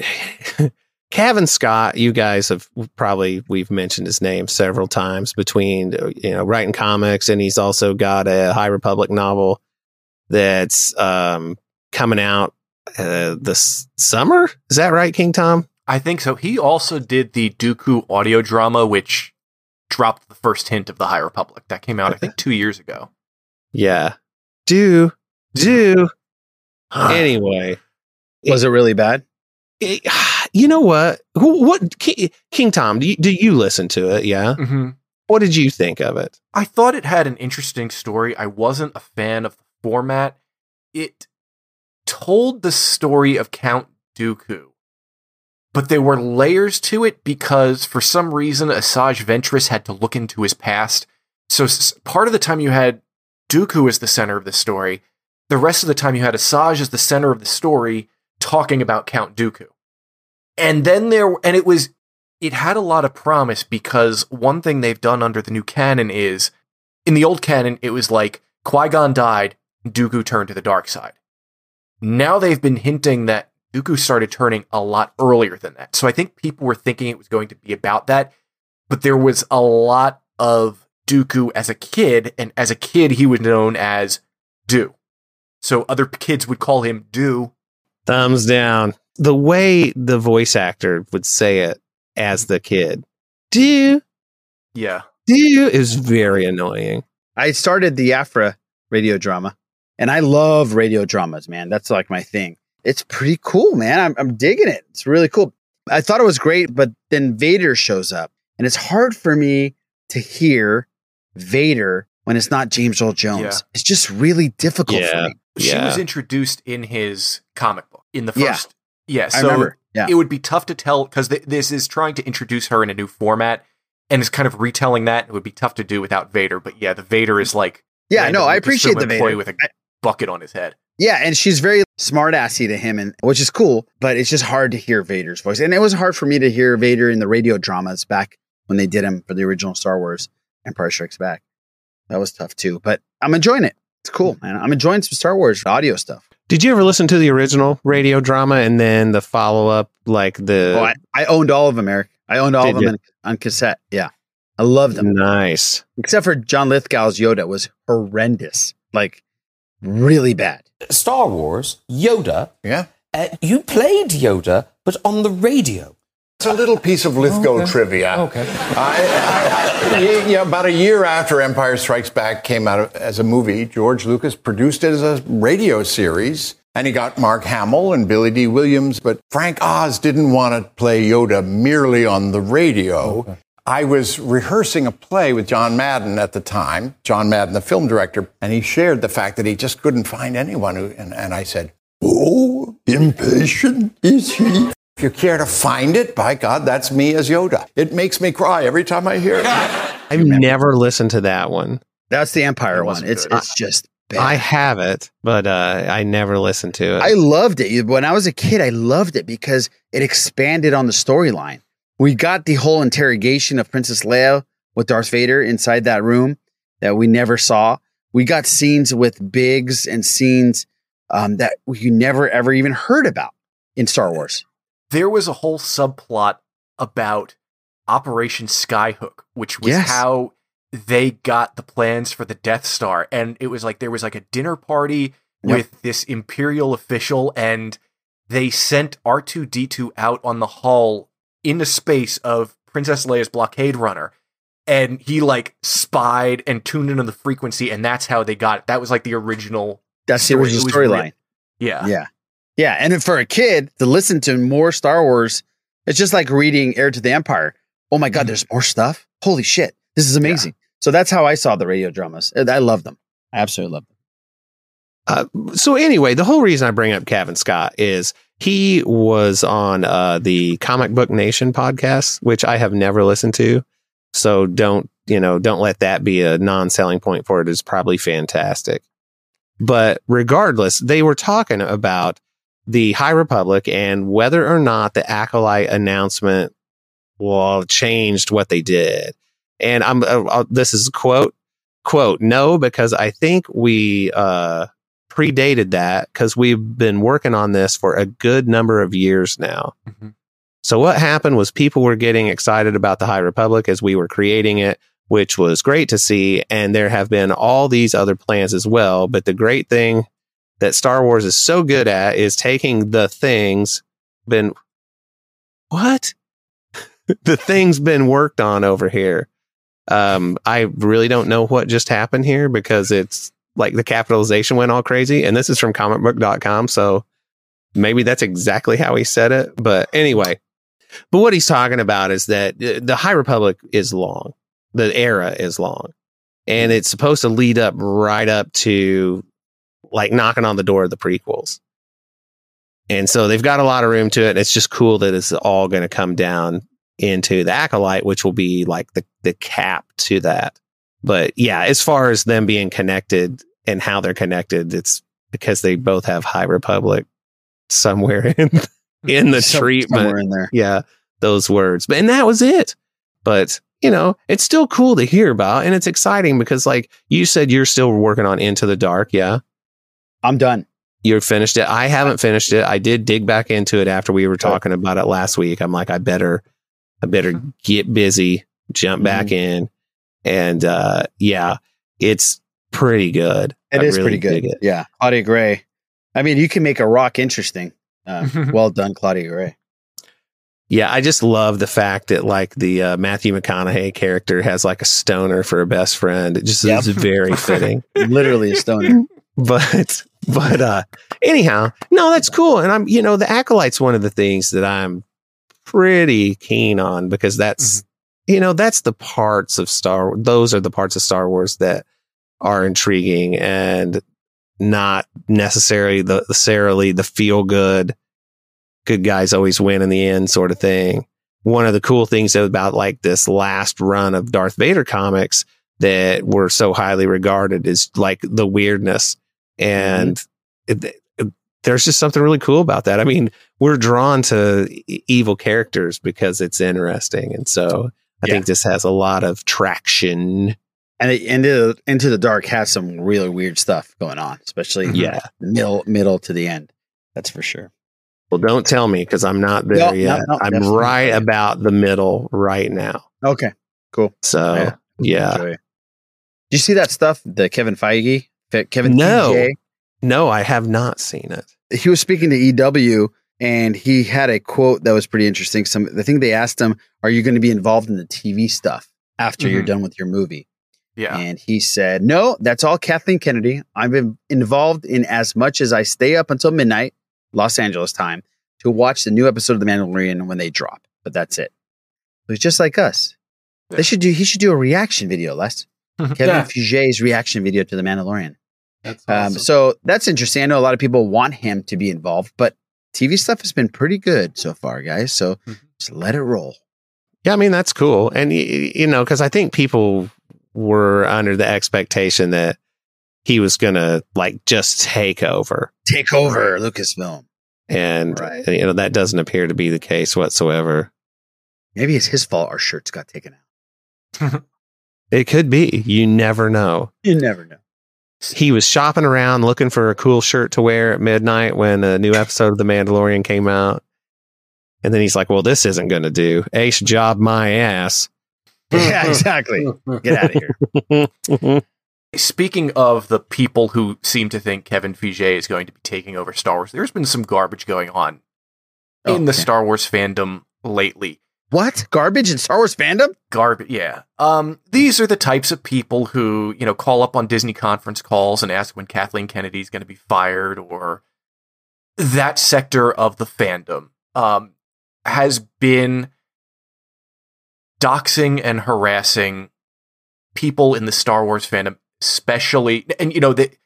S12: Cavan Scott, you guys have probably we've mentioned his name several times between uh, you know writing comics and he's also got a High Republic novel that's um coming out uh, this summer. Is that right, King Tom?
S13: I think so. He also did the Dooku audio drama, which dropped the first hint of the High Republic. That came out, I think, two years ago.
S12: Yeah. Do do anyway.
S11: Was it really bad?
S12: it- you know what? Who, what King, King Tom? Do you, do you listen to it? Yeah.
S13: Mm-hmm.
S12: What did you think of it?
S13: I thought it had an interesting story. I wasn't a fan of the format. It told the story of Count Dooku, but there were layers to it because for some reason Asajj Ventress had to look into his past. So s- part of the time you had Dooku is the center of the story, the rest of the time you had Asajj as the center of the story talking about Count Dooku. And then there, and it was, it had a lot of promise because one thing they've done under the new canon is, in the old canon, it was like Qui Gon died, Dooku turned to the dark side. Now they've been hinting that Dooku started turning a lot earlier than that. So I think people were thinking it was going to be about that, but there was a lot of Dooku as a kid, and as a kid, he was known as Do. So other kids would call him Do.
S12: Thumbs down. The way the voice actor would say it as the kid, do
S13: Yeah.
S12: do is very annoying.
S11: I started the Aphra radio drama, and I love radio dramas, man. That's like my thing. It's pretty cool, man. I'm, I'm digging it. It's really cool. I thought it was great, but then Vader shows up, and it's hard for me to hear Vader when it's not James Earl Jones.
S13: Yeah.
S11: It's just really difficult for me.
S13: She was introduced in his comic book in the first. Yeah,
S11: I
S13: so
S11: remember. Yeah.
S13: it would be tough to tell because th- this is trying to introduce her in a new format and it's kind of retelling that. It would be tough to do without Vader, but yeah, the Vader is like
S11: Yeah, no, I appreciate the
S13: employee
S11: Vader.
S13: with a bucket on his head.
S11: Yeah, and she's very smart assy to him, and which is cool. But it's just hard to hear Vader's voice, and it was hard for me to hear Vader in the radio dramas back when they did him for the original Star Wars Empire Strikes Back. That was tough too, but I'm enjoying it. It's cool, man. I'm enjoying some Star Wars audio stuff.
S12: Did you ever listen to the original radio drama and then the follow up, like the?
S11: Oh, I, I owned all of them, Eric. I owned all
S12: Did
S11: of them in, on cassette. Yeah, I loved them.
S12: Nice.
S11: Except for John Lithgow's Yoda was horrendous, like really bad.
S14: Star Wars, Yoda.
S15: Yeah.
S14: Uh, you played Yoda, but on the radio.
S15: It's a little piece of Lithgow
S14: Okay.
S15: trivia.
S14: Okay.
S15: I, I, I, you know, about a year after Empire Strikes Back came out as a movie, George Lucas produced it as a radio series. And he got Mark Hamill and Billy Dee Williams, but Frank Oz didn't want to play Yoda merely on the radio. I was rehearsing a play with John Madden at the time, John Madden, the film director, and he shared the fact that he just couldn't find anyone who, and, and I said, Oh, impatient is he? If you care to find it, by God, that's me as Yoda. It makes me cry every time I hear it.
S12: I've never listened to that one.
S11: That's the Empire one. It's
S15: good.
S11: it's just bad.
S12: I have it, but uh, I never listened to it.
S11: I loved it. When I was a kid, I loved it because it expanded on the storyline. We got the whole interrogation of Princess Leia with Darth Vader inside that room that we never saw. We got scenes with Biggs and scenes um, that you never ever even heard about in Star Wars.
S13: There was a whole subplot about Operation Skyhook, which was
S11: Yes.
S13: how they got the plans for the Death Star. And it was like there was like a dinner party
S11: Yep.
S13: with this Imperial official, and they sent R2D2 out on the hull the space of Princess Leia's blockade runner. And he like spied and tuned into the frequency, and that's how they got it. That was like the original.
S11: That's
S13: story.
S11: the original storyline.
S13: Yeah.
S11: Yeah. Yeah. And for a kid to listen to more Star Wars, it's just like reading Heir to the Empire. Oh my God, there's more stuff. Holy shit. This is amazing. So that's how I saw the radio dramas. I love them. I absolutely love them.
S12: Uh, so anyway, the whole reason I bring up Cavan Scott is he was on uh, the Comic Book Nation podcast, which I have never listened to. So don't you know? Don't let that be a non-selling point for it. It's probably fantastic. But regardless, they were talking about the High Republic and whether or not the acolyte announcement well changed what they did. And I'm uh, uh, this is quote quote no because I think we uh predated that because we've been working on this for a good number of years now. So what happened was people were getting excited about the High Republic as we were creating it, which was great to see. And there have been all these other plans as well. But the great thing that Star Wars is so good at is taking the things been what the things been worked on over here. Um, I really don't know what just happened here because it's like the capitalization went all crazy. And this is from comicbook.com. So maybe that's exactly how he said it. But anyway, but what he's talking about is that uh, the High Republic is long, the era is long, and it's supposed to lead up right up to like knocking on the door of the prequels. And so they've got a lot of room to it. It's just cool that it's all going to come down into the acolyte, which will be like the, the cap to that. But yeah, as far as them being connected and how they're connected, it's because they both have High Republic somewhere in in the
S11: Some-
S12: treatment.
S11: in there.
S12: Yeah, those words. But and that was it. But you know, it's still cool to hear about, and it's exciting because, like you said, you're still working on Into the Dark. Yeah,
S11: I'm done.
S12: You're finished it. I haven't finished it. I did dig back into it after we were talking about it last week. I'm like, I better, I better get busy, jump back in, and uh yeah, it's pretty good.
S11: It
S12: I
S11: is
S12: really
S11: pretty good.
S12: it.
S11: Yeah. Claudia Gray. I mean, you can make a rock interesting. Uh, well done, Claudia Gray.
S12: Yeah, I just love the fact that like the uh, Matthew McConaughey character has like a stoner for a best friend. It just
S11: Yep.
S12: is very fitting.
S11: Literally a stoner.
S12: But but uh anyhow, no, that's cool. And I'm you know, the acolyte's one of the things that I'm pretty keen on because that's you know, that's the parts of Star those are the parts of Star Wars that are intriguing and not necessarily the necessarily the feel good good guys always win in the end sort of thing. One of the cool things about like this last run of Darth Vader comics that were so highly regarded is like the weirdness Mm-hmm. and it, it- there's just something really cool about that. I mean, we're drawn to evil characters because it's interesting, and so I think this has a lot of traction.
S11: And it, into into the dark has some really weird stuff going on, especially
S12: Yeah.
S11: middle middle to the end. That's for sure.
S12: Well, don't tell me because I'm not there
S11: No, no,
S12: yet.
S11: no,
S12: I'm
S11: definitely.
S12: right about the middle right now.
S11: Okay, cool.
S12: So
S11: Yeah.
S12: yeah.
S11: Did you see that stuff? The Kevin Feige, Fe- Kevin
S12: No.
S11: TJ?
S12: no, I have not seen it.
S11: he was speaking to EW and he had a quote that was pretty interesting. Some the thing they asked him, "Are you going to be involved in the TV stuff after you're
S13: Mhm.
S11: done with your movie?"
S13: Yeah.
S11: And he said, "No, that's all Kathleen Kennedy. I'm in- involved in as much as I stay up until midnight, Los Angeles time, to watch the new episode of The Mandalorian when they drop. But that's it. So he's just like us. They should do. He should do a reaction video, Les. Kevin
S7: Yeah.
S11: Feige's reaction video to The Mandalorian.
S7: That's
S11: Um,
S7: awesome.
S11: so that's interesting. I know a lot of people want him to be involved, but TV stuff has been pretty good so far, guys. So
S7: Mm-hmm.
S11: just let it roll.
S12: Yeah, I mean that's cool, and y- y- you know, because I think people were under the expectation that he was gonna like just take over,
S11: Take over Lucasfilm.
S12: and
S11: Right.
S12: you know that doesn't appear to be the case whatsoever.
S11: Maybe it's his fault our shirts got taken out.
S12: It could be. You never know.
S11: You never know.
S12: He was shopping around looking for a cool shirt to wear at midnight when a new episode of The Mandalorian came out. And then he's like, well, this isn't going to do. Ace job my ass.
S11: Yeah, exactly. Get out of here.
S13: Speaking of the people who seem to think Kevin Feige is going to be taking over Star Wars, there's been some garbage going on oh, in the
S11: okay.
S13: Star Wars fandom lately.
S11: What garbage in Star Wars fandom?
S13: Garbage, yeah. Um, these are the types of people who you know call up on Disney conference calls and ask when Kathleen Kennedy is going to be fired, or that sector of the fandom um, has been doxing and harassing people in the Star Wars fandom, especially, and you know they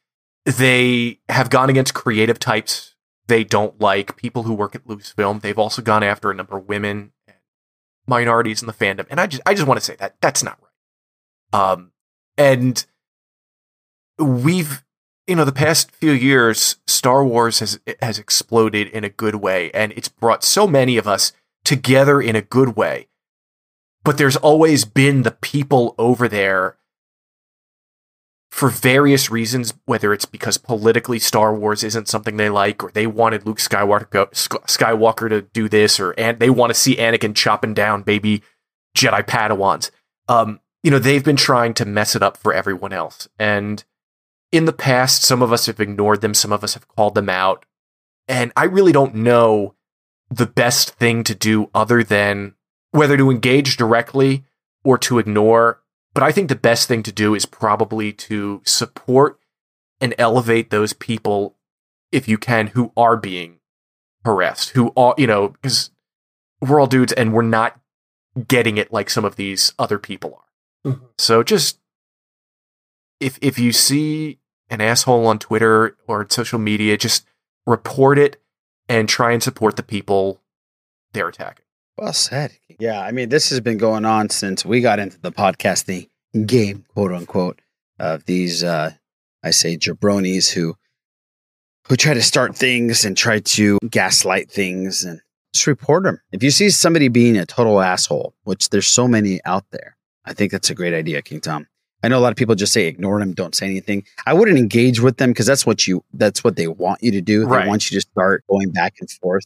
S13: they have gone against creative types they don't like, people who work at Lucasfilm. They've also gone after a number of women minorities in the fandom, and I just I just want to say that that's not right. Um, and we've you know the past few years, Star Wars has has exploded in a good way, and it's brought so many of us together in a good way. But there's always been the people over there for various reasons, whether it's because politically Star Wars isn't something they like, or they wanted Luke Skywalker to do this, or and they want to see Anakin chopping down baby Jedi Padawans. Um, you know, they've been trying to mess it up for everyone else, and in the past, some of us have ignored them, some of us have called them out, and I really don't know the best thing to do other than whether to engage directly or to ignore. But I think the best thing to do is probably to support and elevate those people, if you can, who are being harassed, who are, you know, because we're all dudes and we're not getting it like some of these other people are. Mm-hmm. So just if if you see an asshole on Twitter or social media, just report it and try and support the people they're attacking.
S11: Well said. Yeah, I mean, this has been going on since we got into the podcasting game, quote unquote, of these, uh, I say, jabronis who who try to start things and try to gaslight things and just report them. If you see somebody being a total asshole, which there's so many out there, I think that's a great idea, King Tom. I know a lot of people just say ignore them, don't say anything. I wouldn't engage with them because that's what you that's what they want you to do. They
S13: Right.
S11: want you to start going back and forth.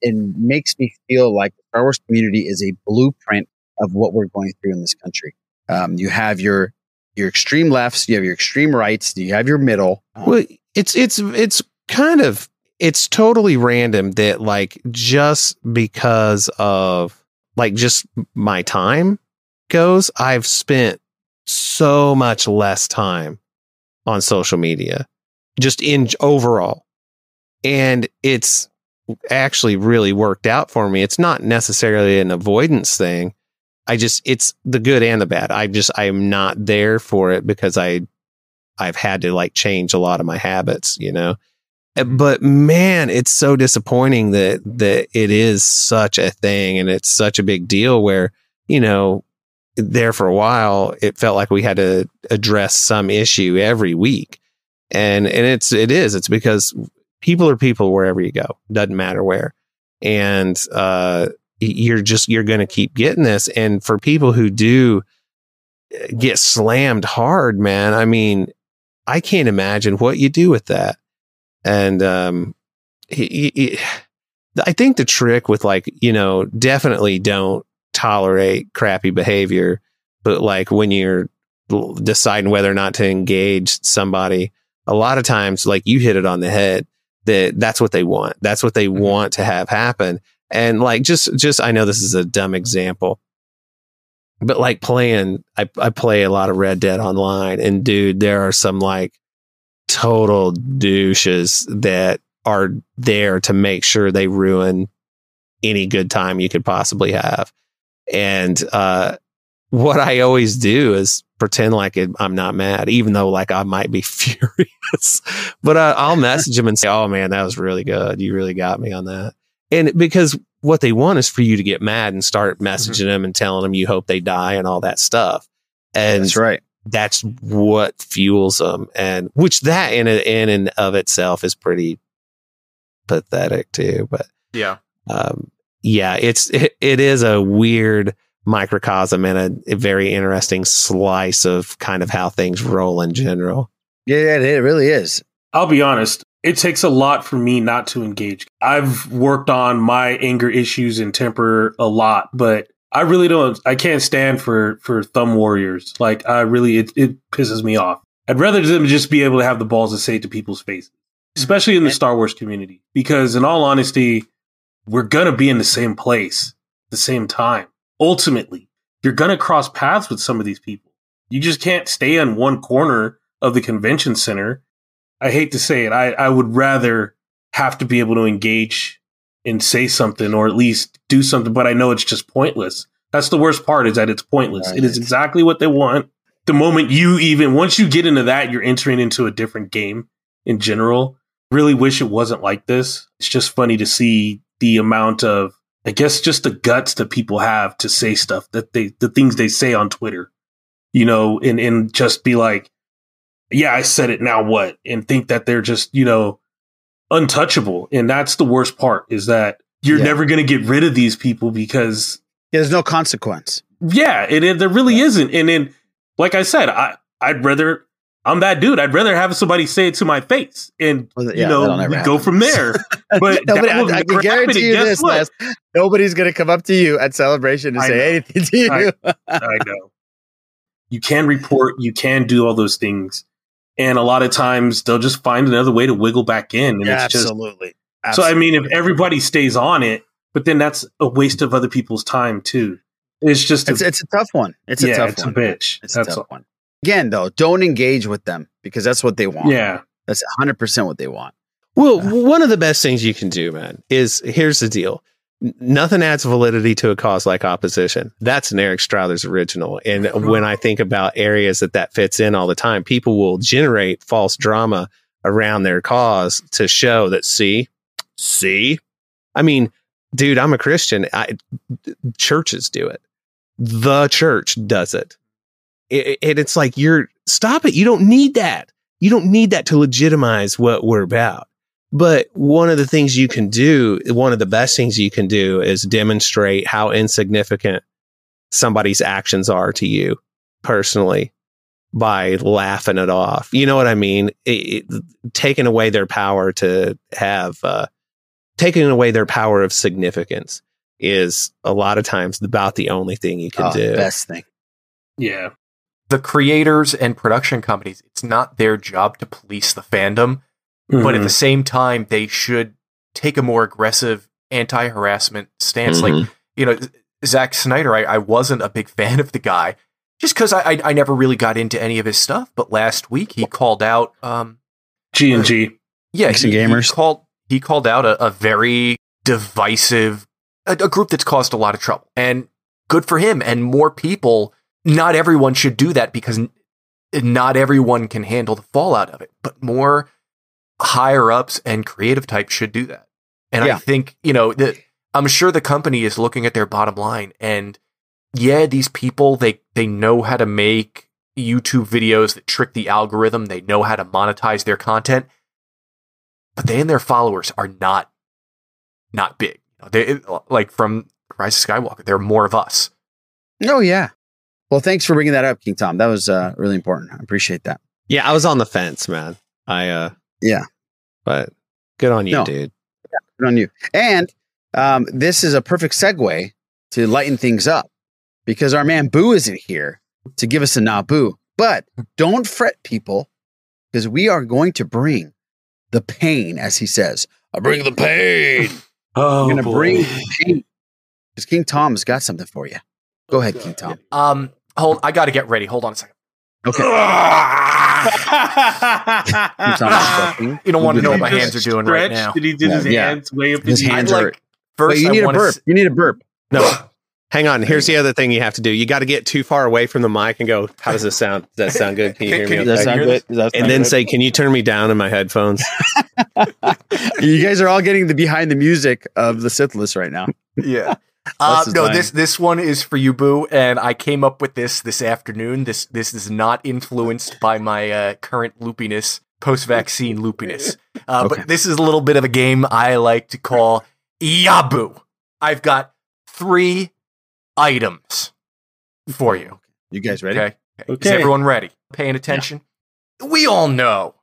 S11: It makes me feel like the Star Wars community is a blueprint of what we're going through in this country. Um, you have your your extreme lefts, you have your extreme rights, you have your middle.
S12: Well, it's it's it's kind of it's totally random that like just because of like just my time goes, I've spent so much less time on social media just in overall. And it's actually really worked out for me. It's not necessarily an avoidance thing. I just it's the good and the bad. I just I'm not there for it because I I've had to like change a lot of my habits, you know. Uh, But man, it's so disappointing that that it is such a thing and it's such a big deal where, you know, there for a while it felt like we had to address some issue every week. and and it's it is it's because people are people wherever you go. Doesn't matter where. And uh you're just you're going to keep getting this. And for people who do uh, get slammed hard man i mean i can't imagine what you do with that. And um he, he, i think the trick with like you know definitely don't tolerate crappy behavior but like when you're deciding whether or not to engage somebody a lot of times like you hit it on the head that that's what they want. That's what they
S11: Mm-hmm.
S12: want to have happen. And like just just i know this is a dumb example but like playing i, I play a lot of red dead online and dude there are some like total douches that are there to make sure they ruin any good time you could possibly have. And uh what i always do is pretend like it, i'm not mad even though like i might be furious. But uh, i'll message them and say oh man that was really good. You really got me on that. And because what they want is for you to get mad and start messaging them and telling them you hope they die and all that stuff. And
S11: That's right.
S12: that's what fuels them and which that in a- in and of itself is pretty pathetic too but
S13: Yeah.
S12: um yeah it's it, it is a weird microcosm and a, a very interesting slice of kind of how things roll in general
S11: Yeah, it, it really is.
S7: I'll be honest. It takes a lot for me not to engage. I've worked on my anger issues and temper a lot, but I really don't. I can't stand for for thumb warriors. Like I really, it it pisses me off. I'd rather them just be able to have the balls to say it to people's faces, mm-hmm. especially in the Star Wars community. Because in all honesty, we're gonna be in the same place at the same time. Ultimately, you're gonna cross paths with some of these people. You just can't stay on one corner of the convention center. I hate to say it. I, I would rather have to be able to engage and say something or at least do something, but I know it's just pointless. That's the worst part is that it's pointless. It is exactly what they want. The moment you even, once you get into that, you're entering into a different game in general. Really wish it wasn't like this. It's just funny to see the amount of, I guess, just the guts that people have to say stuff that they, the things they say on Twitter, you know, and, and just be like, yeah, I said it. Now what? And think that they're just, you know, untouchable. And that's the worst part is that you're
S11: Yeah.
S7: never going to get rid of these people because
S11: There's no consequence.
S7: yeah, it, it there really isn't. And then, like I said, I I'd rather I'm that dude. I'd rather have somebody say it to my face, and
S11: Well,
S7: you know,
S11: that'll
S7: we
S11: happen.
S7: go from there. But
S11: Nobody, I, I can guarantee you this. Les. Nobody's going to come up to you at celebration and
S7: I
S11: say
S7: know.
S11: anything to you.
S7: I, I know. You can report, you can do all those things. And a lot of times they'll just find another way to wiggle back in. And
S11: Yeah,
S7: it's just
S11: absolutely.
S7: so I mean if everybody stays on it, but then that's a waste of other people's time too. It's just a,
S11: It's, it's a tough one. It's a
S7: yeah,
S11: tough
S7: it's
S11: one.
S7: a bitch.
S11: It's
S7: that's
S11: a tough
S7: all.
S11: one. Again, though, don't engage with them because that's what they want.
S7: Yeah.
S11: That's 100% what they want.
S12: Well, uh. one of the best things you can do, man, is here's the deal. Nothing adds validity to a cause like opposition. That's an Eric Strother's original. And when I think about areas that that fits in all the time, people will generate false drama around their cause to show that, see, see, I mean, dude, I'm a Christian. I, churches do it. The church does it. It- And it's like, you're, stop it. You don't need that. You don't need that to legitimize what we're about. But one of the things you can do, one of the best things you can do is demonstrate how insignificant somebody's actions are to you personally by laughing it off. You know what I mean? It, it, taking away their power to have, uh, taking away their power of significance is a lot of times about the only thing you can
S11: Oh,
S12: do.
S11: Best thing.
S7: Yeah.
S13: The creators and production companies, it's not their job to police the fandom, but at the mm-hmm. same time, they should take a more aggressive anti harassment stance. Like, mm-hmm. you know, Zack Snyder, I, I wasn't a big fan of the guy just because I, I I never really got into any of his stuff. But last week he called out um
S7: G and G.
S13: Uh, yeah
S11: Geeks and
S13: he, he
S11: Gamers.
S13: called he called out a, a very divisive a, a group that's caused a lot of trouble and good for him and more people. Not everyone should do that because not everyone can handle the fallout of it, but more higher ups and creative types should do that. And I think, you know, that I'm sure the company is looking at their bottom line and yeah, these people they they know how to make YouTube videos that trick the algorithm. They know how to monetize their content, but they and their followers are not not big. They like from Rise of Skywalker. There are more of us.
S11: Oh yeah. Well, thanks for bringing that up, King Tom. That was uh, really important. I appreciate that.
S12: Yeah, I was on the fence, man. I uh
S11: Yeah.
S12: but good on you,
S11: No.
S12: dude.
S11: Good on you. And um, this is a perfect segue to lighten things up because our man Boo isn't here to give us a Naboo. But don't fret, people, because we are going to bring the pain, as he says. I bring the pain.
S7: Oh,
S11: We're going to
S7: boy.
S11: bring the pain. Because King Tom's got something for you. Go ahead, King Tom.
S13: Um, hold. I got to get ready. Hold on a second.
S11: Okay. King Tom is stretching.
S13: You don't want to know what my
S11: he
S13: hands are doing right now.
S7: Did he did his
S11: Yeah.
S7: hands way up
S11: His
S7: in
S11: hands
S7: air?
S11: are.
S13: First,
S11: Wait, you need a burp.
S13: s-
S11: You need a burp.
S12: No. Hang on. Here's the other thing you have to do. You got to get too far away from the mic and go, How does this sound? Does that sound good? Can you hear me?
S11: Does that sound good? Does that
S12: and then
S11: good?
S12: say, Can you turn me down in my headphones?
S11: you guys are all getting the behind the music of the Sith list right now.
S13: Yeah. Uh, no,
S11: dying.
S13: this this one is for you, Boo, and I came up with this this afternoon. This this is not influenced by my uh, current loopiness, post vaccine loopiness. Uh,
S11: Okay.
S13: But this is a little bit of a game I like to call Yabu. I've got three items for you.
S11: You guys ready?
S13: Okay. Is everyone ready? Paying attention? We all know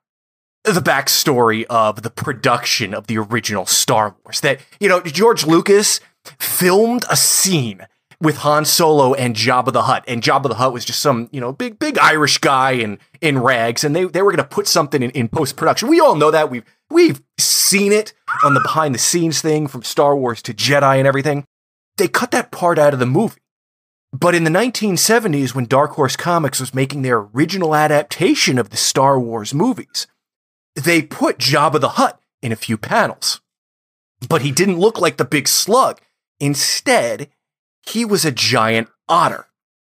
S13: the backstory of the production of the original Star Wars. That, you know, George Lucas filmed a scene with Han Solo and Jabba the Hutt. And Jabba the Hutt was just some, you know, big, big Irish guy in, in rags. And they, they were going to put something in, in post production. We all know that. We've, we've seen it on the behind the scenes thing from Star Wars to Jedi and everything. They cut that part out of the movie. But in the 1970s, when Dark Horse Comics was making their original adaptation of the Star Wars movies, they put Jabba the Hutt in a few panels. But he didn't look like the big slug. Instead, he was a giant otter.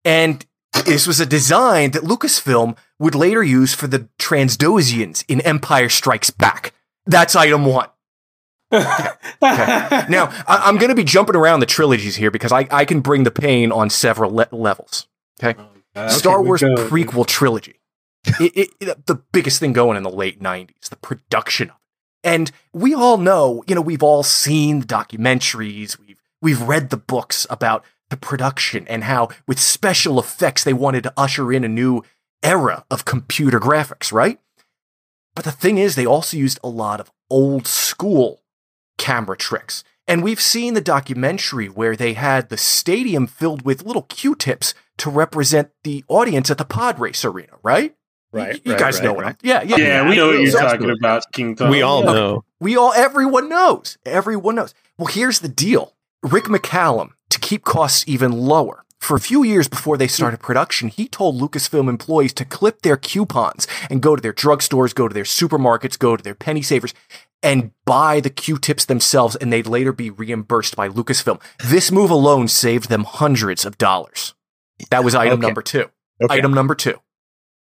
S13: And this was a design that Lucasfilm would later use for the Transdosians in Empire Strikes Back. That's item one. Okay. Now, I- I'm going to be jumping around the trilogies here because I, I can bring the pain on several le- levels. Okay. Oh, Star
S7: Okay, we
S13: Wars prequel trilogy. it, it, it- the biggest thing going in the late 90s, the production of it. And we all know, you know, we've all seen the documentaries, we've we've read the books about the production and how with special effects they wanted to usher in a new era of computer graphics, right? But the thing is they also used a lot of old school camera tricks. And we've seen the documentary where they had the stadium filled with little Q-tips to represent the audience at the pod race arena, right?
S12: Right.
S13: You
S12: right,
S13: guys
S12: right,
S13: know what. I'm. Yeah, yeah,
S7: Yeah, we know what you're
S13: So-
S7: talking about, King Tom.
S12: We all
S7: Yeah.
S12: know.
S13: we all, everyone knows. Everyone knows. Well, here's the deal Rick McCallum, to keep costs even lower, for a few years before they started production, he told Lucasfilm employees to clip their coupons and go to their drugstores, go to their supermarkets, go to their penny savers, and buy the Q tips themselves, and they'd later be reimbursed by Lucasfilm. This move alone saved them hundreds of dollars. That was item
S11: Okay.
S13: number two.
S11: Okay.
S13: Item number two.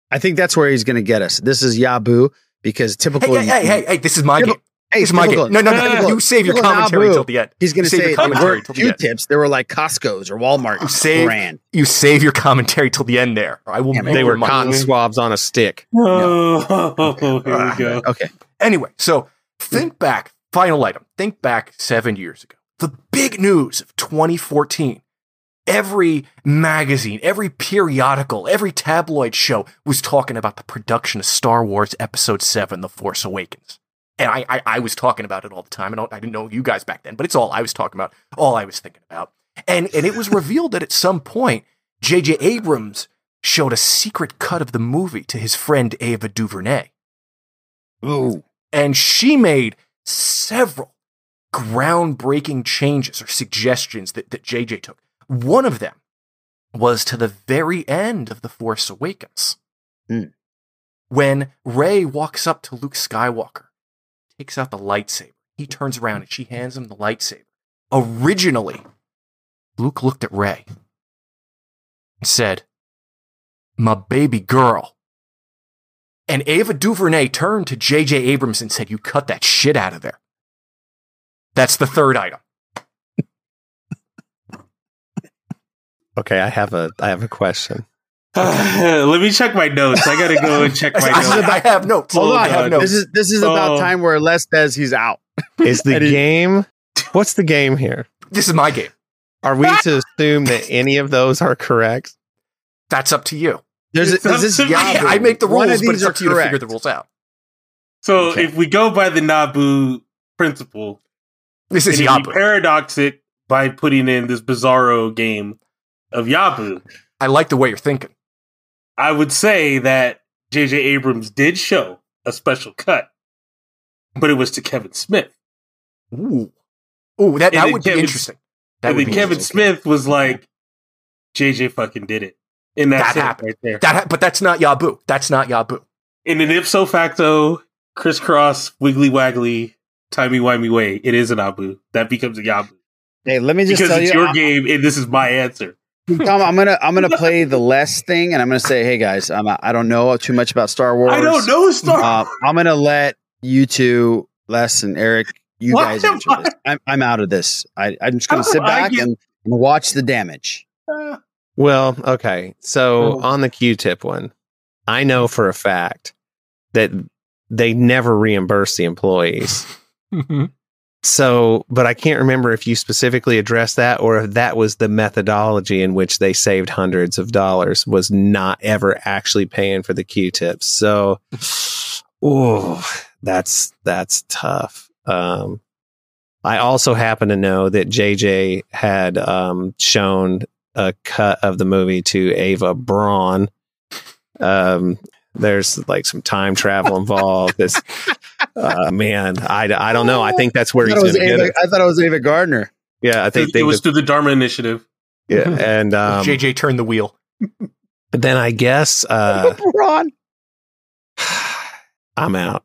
S11: I think that's where he's going to get us. This is Yabu because
S13: Hey,
S11: typical.
S13: hey, hey, hey, hey, this is my game.
S11: Hey,
S13: it's is my game. No, no, no,
S11: typical-
S13: You save your
S11: typical
S13: commentary
S11: Naboo.
S13: till the end.
S11: He's going to
S13: Save
S11: say
S13: your
S11: they
S13: commentary
S11: weren't
S13: till the end.
S11: Q-tips. They were like Costco's or Walmart
S13: You save,
S11: brand.
S13: you save your commentary till the end there. I will.
S11: Damn it.
S13: make
S12: They were
S13: money.
S12: cotton swabs on a stick.
S7: Oh, here we go.
S11: Okay.
S13: Anyway, so think back. Final item. Think back seven years ago. The big news of 2014. Every magazine, every periodical, every tabloid show was talking about the production of Star Wars Episode 7 The Force Awakens. And I, I, I was talking about it all the time. I, don't, I didn't know you guys back then, but it's all I was talking about, all I was thinking about. And, and it was revealed that at some point, J.J. Abrams showed a secret cut of the movie to his friend Ava DuVernay.
S11: Ooh.
S13: And she made several groundbreaking changes or suggestions that, that JJ took. One of them was to the very end of The Force Awakens.
S11: Hmm.
S13: When Rey walks up to Luke Skywalker, takes out the lightsaber, he mm-hmm. turns around and she hands him the lightsaber. Originally, Luke looked at Rey and said, My baby girl. And Ava DuVernay turned to J.J. Abrams and said, You cut that shit out of there. That's the third item.
S12: Okay, I have a I have a question.
S7: Let me check my notes. I gotta go and check my
S13: I,
S7: notes.
S13: I have notes.
S11: Hold on.
S7: God.
S11: This is this is about
S7: Oh.
S11: time where Les says he's out.
S12: Is the game? What's the game here?
S13: This is my game.
S12: Are we to assume that any of those are correct?
S13: That's up to you.
S11: There's
S7: It's
S11: is this
S7: to me.
S11: Yabu?
S13: I make the rules, but it's
S11: are
S13: up to you to figure the rules out.
S7: So
S11: Okay.
S7: if we go by the Nabu principle,
S13: This is
S7: and if
S13: Yabu.
S7: paradox it by putting in this bizarro game of Yabu,
S13: I like the way you're thinking.
S7: I would say that J.J. Abrams did show a special cut, but it was to Kevin Smith.
S13: Ooh, ooh, that, that
S7: then
S13: would be interesting. That
S7: and then Kevin
S13: interesting.
S7: Smith was like, "JJ fucking did it," and that's
S13: That
S7: it
S13: happened.
S7: right there.
S13: That, ha- but that's not Yabu. That's not Yabu.
S7: in an ipso facto, crisscross, wiggly waggly, timey wimey way, it is an Abu. That becomes a Yabu
S11: Hey, let me just
S7: because
S11: tell
S7: it's
S11: you,
S7: your
S11: I-
S7: game, and this is my answer.
S11: Tom, I'm gonna I'm gonna play the less thing, and I'm gonna say, hey guys, I'm, I don't know too much about Star Wars.
S7: I don't know Star.
S11: Uh, I'm gonna let you two, Les and Eric, you
S7: Why
S11: guys
S7: am
S11: answer this. I'm, I'm out of this. I, I'm just gonna
S7: How
S11: sit back
S7: get-
S11: and, and watch the damage.
S12: Well, okay. So
S7: Oh.
S12: on the Q-tip one, I know for a fact that they never reimburse the employees. So, but I can't remember if you specifically addressed that or if that was the methodology in which they saved hundreds of dollars was not ever actually paying for the Q-tips. So, oh, that's that's tough. Um, I also happen to know that JJ had um, shown a cut of the movie to Ava Braun. Um, there's like some time travel involved. This, uh, man, I, I don't know. I think that's where
S11: I
S12: he's
S11: thought,
S12: going
S11: was
S12: to get it.
S11: I thought it was Ava Gardner.
S12: Yeah, I think
S7: It,
S12: they
S7: it was
S12: was.
S7: through the Dharma Initiative.
S12: Yeah, and um,
S13: JJ turned the wheel.
S12: But then I guess uh,
S11: Ron.
S12: I'm out.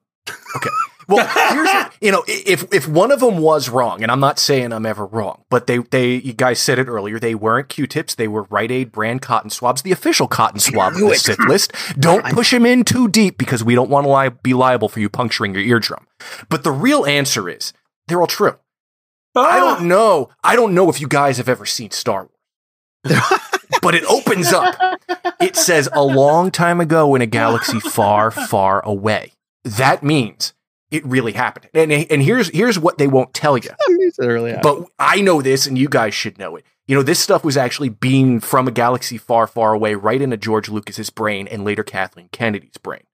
S13: Well, here's you know if if one of them was wrong, and I'm not saying I'm ever wrong, but they they you guys said it earlier, they weren't Q-tips, they were Rite Aid brand cotton swabs, the official cotton swab of the
S11: it.
S13: List. Don't push them in too deep because we don't want to li- be liable for you puncturing your eardrum. But the real answer is they're all true. I don't know. I don't know if you guys have ever seen Star Wars. but it opens up. It says a long time ago in a galaxy far, far away. That means it really happened. And and here's here's what they won't tell you. But I know this and you guys should know it. You know, this stuff was actually being from a galaxy far, far away right into George Lucas's brain and later Kathleen Kennedy's brain.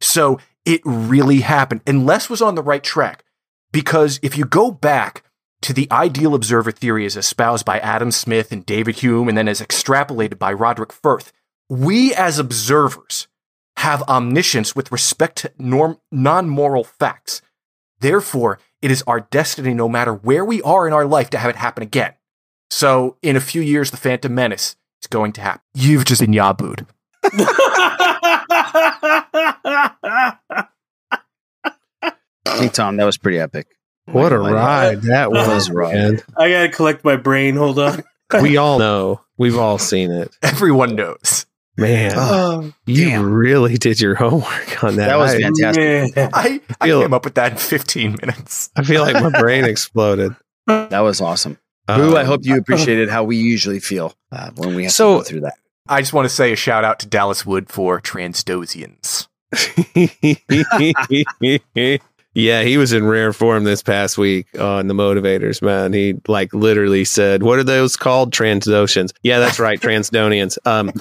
S13: So it really happened. And Les was on the right track because if you go back to the ideal observer theory as espoused by Adam Smith and David Hume and then as extrapolated by Roderick Firth, we as observers have omniscience with respect to norm- non-moral facts. Therefore, it is our destiny, no matter where we are in our life, to have it happen again. So, in a few years, the Phantom Menace is going to happen. You've just been yabued.
S11: Hey, Tom, that was pretty epic.
S12: What a ride that
S11: That
S12: was,
S11: was rough.
S12: man.
S7: I gotta collect my brain. Hold on.
S12: We all know. We've all seen it.
S13: Everyone knows.
S12: Man,
S11: Oh,
S12: you
S11: damn.
S12: really did your homework on that.
S11: That was
S12: I,
S11: fantastic.
S7: Man.
S13: I, I
S12: Feel-
S13: came up with that in 15 minutes.
S12: I feel like my brain exploded.
S11: That was awesome. Boo, I
S12: Um,
S11: hope you appreciated how we usually feel uh, when we have
S12: So-
S11: to go through that.
S13: I just want to say a shout out to Dallas Wood for Transdosians.
S12: yeah, he was in rare form this past week on the motivators, man. He like literally said, "What are those called? Transoceans?" Yeah, that's right, Transdonians. Um,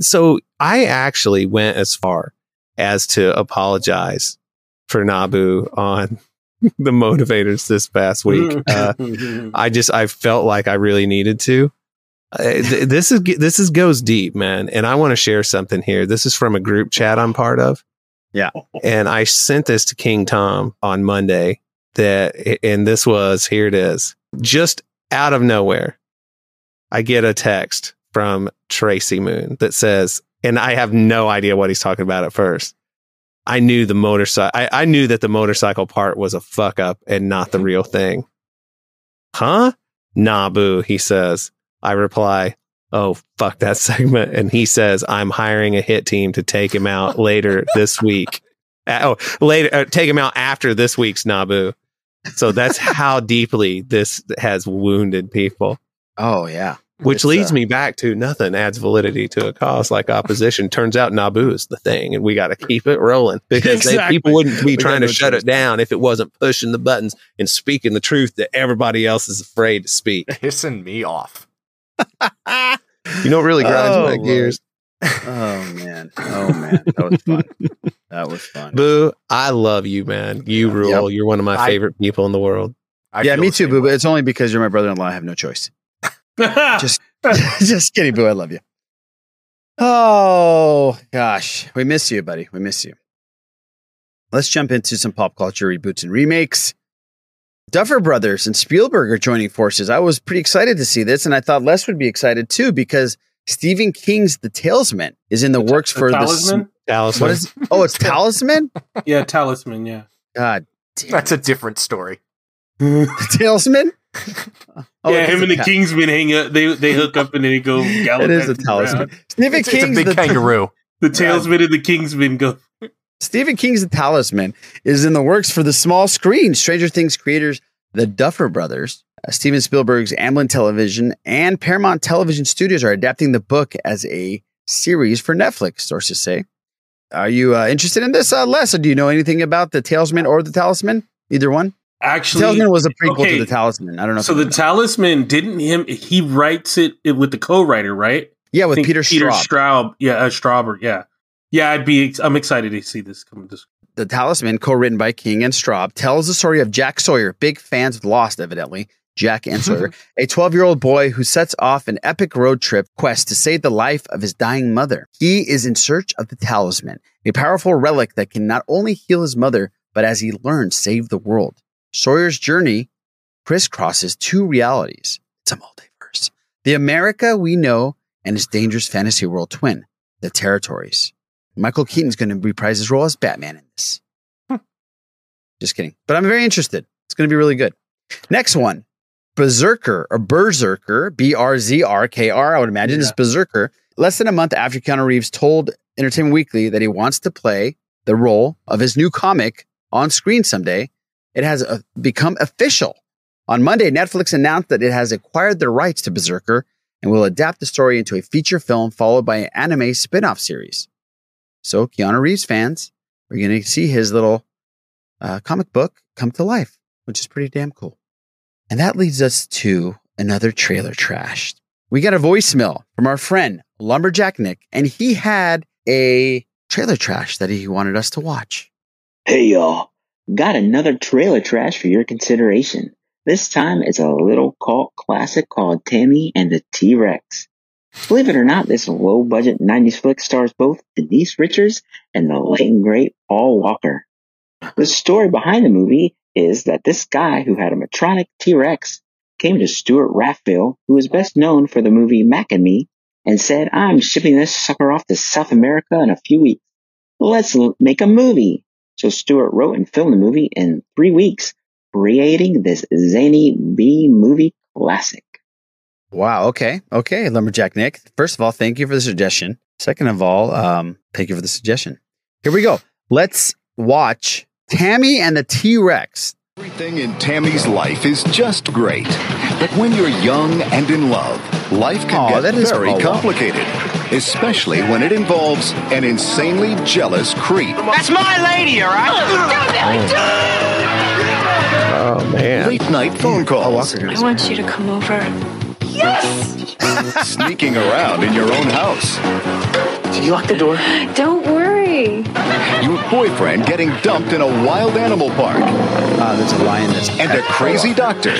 S12: so I actually went as far as to apologize for Nabu on the motivators this past week. Uh, I just I felt like I really needed to. Uh, th- this is this is goes deep, man, and I want to share something here. This is from a group chat I'm part of.
S11: Yeah.
S12: And I sent this to King Tom on Monday that and this was here it is. Just out of nowhere. I get a text from Tracy Moon that says and I have no idea what he's talking about at first. I knew the motorcycle I, I knew that the motorcycle part was a fuck up and not the real thing. Huh? Nah, boo, he says. I reply, Oh, fuck that segment. And he says, I'm hiring a hit team to take him out later this week. Uh, oh, later, uh, take him out after this week's Nabu. So that's how deeply this has wounded people.
S11: Oh, yeah.
S12: Which
S11: It's,
S12: leads
S11: uh,
S12: me back to nothing adds validity to a cause like opposition. Turns out Naboo is the thing, and we got to keep it rolling because they, people wouldn't be
S11: We
S12: trying to shut
S11: choice.
S12: it down if it wasn't pushing the buttons and speaking the truth that everybody else is afraid to speak.
S13: Pissing me off.
S12: You know what really grinds
S11: Oh,
S12: my
S11: Lord.
S12: gears?
S11: Oh man. Oh man. That was fun. That was fun.
S12: Boo, I love you, man. You rule. You're one of my
S13: I-
S12: favorite people in the world.
S13: I
S11: yeah, me too, Boo.
S13: way.
S11: But it's only because you're my brother-in-law. I have no choice. Just, just kidding, Boo. I love you. Oh gosh, we miss you, buddy. We miss you. Let's jump into some pop culture reboots and remakes. Duffer Brothers and Spielberg are joining forces. I was pretty excited to see this, and I thought Les would be excited too because Stephen King's The Talesman is in the works
S7: The
S11: for the.
S7: Talisman?
S12: Talisman.
S11: What is? Oh, it's Talisman.
S7: yeah, Talisman. Yeah.
S11: God, damn
S13: That's a different story.
S11: the Talesman. Oh,
S7: yeah, him and the
S11: ta-
S7: Kingsman hang up. They they hook up and then they go gallop.
S11: It is a
S7: the
S11: talisman.
S7: ground.
S11: Stephen
S13: It's, it's a
S11: King's
S13: big
S11: the
S13: kangaroo.
S7: The Talesman and the Kingsman go.
S11: Stephen King's The Talisman is in the works for the small screen. Stranger Things creators, the Duffer Brothers, uh, Steven Spielberg's Amblin Television, and Paramount Television Studios are adapting the book as a series for Netflix, sources say. Are you uh, interested in this, uh, Les? Or do you know anything about The Talisman or The Talisman? Either one?
S7: Actually,
S11: Talisman was a prequel
S7: okay,
S11: to The Talisman. I don't know.
S7: So the. Talisman didn't him. He writes it, it with the co-writer, right?
S11: yeah, with Peter
S7: Peter
S11: Straub.
S7: Straub. Yeah, uh, Strauber. Yeah, yeah. I'd be. I'm excited to see this come to.
S11: The Talisman, co-written by King and Straub, tells the story of Jack Sawyer. Big fans of Lost, evidently. Jack and Sawyer, a 12-year-old boy who sets off an epic road trip quest to save the life of his dying mother. He is in search of the Talisman, a powerful relic that can not only heal his mother, but as he learns, save the world. Sawyer's journey crisscrosses two realities. It's a multiverse. The America we know and its dangerous fantasy world twin, the territories. Michael Keaton's going to reprise his role as Batman in this. Just kidding. But I'm very interested. It's going to be really good. Next one Berserker or Berserker, B R Z R K R, I would imagine is Berserker. Less than a month after Keanu Reeves told Entertainment Weekly that he wants to play the role of his new comic on screen someday, it has uh, become official. On Monday, Netflix announced that it has acquired the rights to Berserker and will adapt the story into a feature film followed by an anime spin off series. So, Keanu Reeves fans are going to see his little uh, comic book come to life, which is pretty damn cool. And that leads us to another trailer trash. We got a voicemail from our friend Lumberjack Nick, and he had a trailer trash that he wanted us to watch.
S16: Hey y'all, got another trailer trash for your consideration. This time it's a little cult classic called Tammy and the T-Rex. Believe it or not, this low budget 90s flick stars both Denise Richards and the late and great Paul Walker. The story behind the movie is that this guy who had a Matronic T-Rex came to Stewart Raffill, who is best known for the movie Mac and Me, and said, I'm shipping this sucker off to South America in a few weeks. Let's make a movie. So Stewart wrote and filmed the movie in three weeks, creating this zany B movie classic.
S11: Wow. Okay. Okay. Lumberjack Nick. First of all, thank you for the suggestion. Second of all, um, thank you for the suggestion. Here we go. Let's watch Tammy and the T Rex.
S17: Everything in Tammy's life is just great. But when you're young and in love, life can
S11: Aw,
S17: get
S11: is
S17: very
S11: Paul
S17: complicated, especially when it involves an insanely jealous creep.
S10: That's my lady, all right?
S12: Oh man.
S17: Late night phone calls.
S18: I want you to come over. Yes!
S17: Sneaking around in your own house.
S18: Did you lock the door? Don't worry.
S17: Your boyfriend getting dumped in a wild animal park.
S11: Ah, there's a lion that's
S17: and a crazy doctor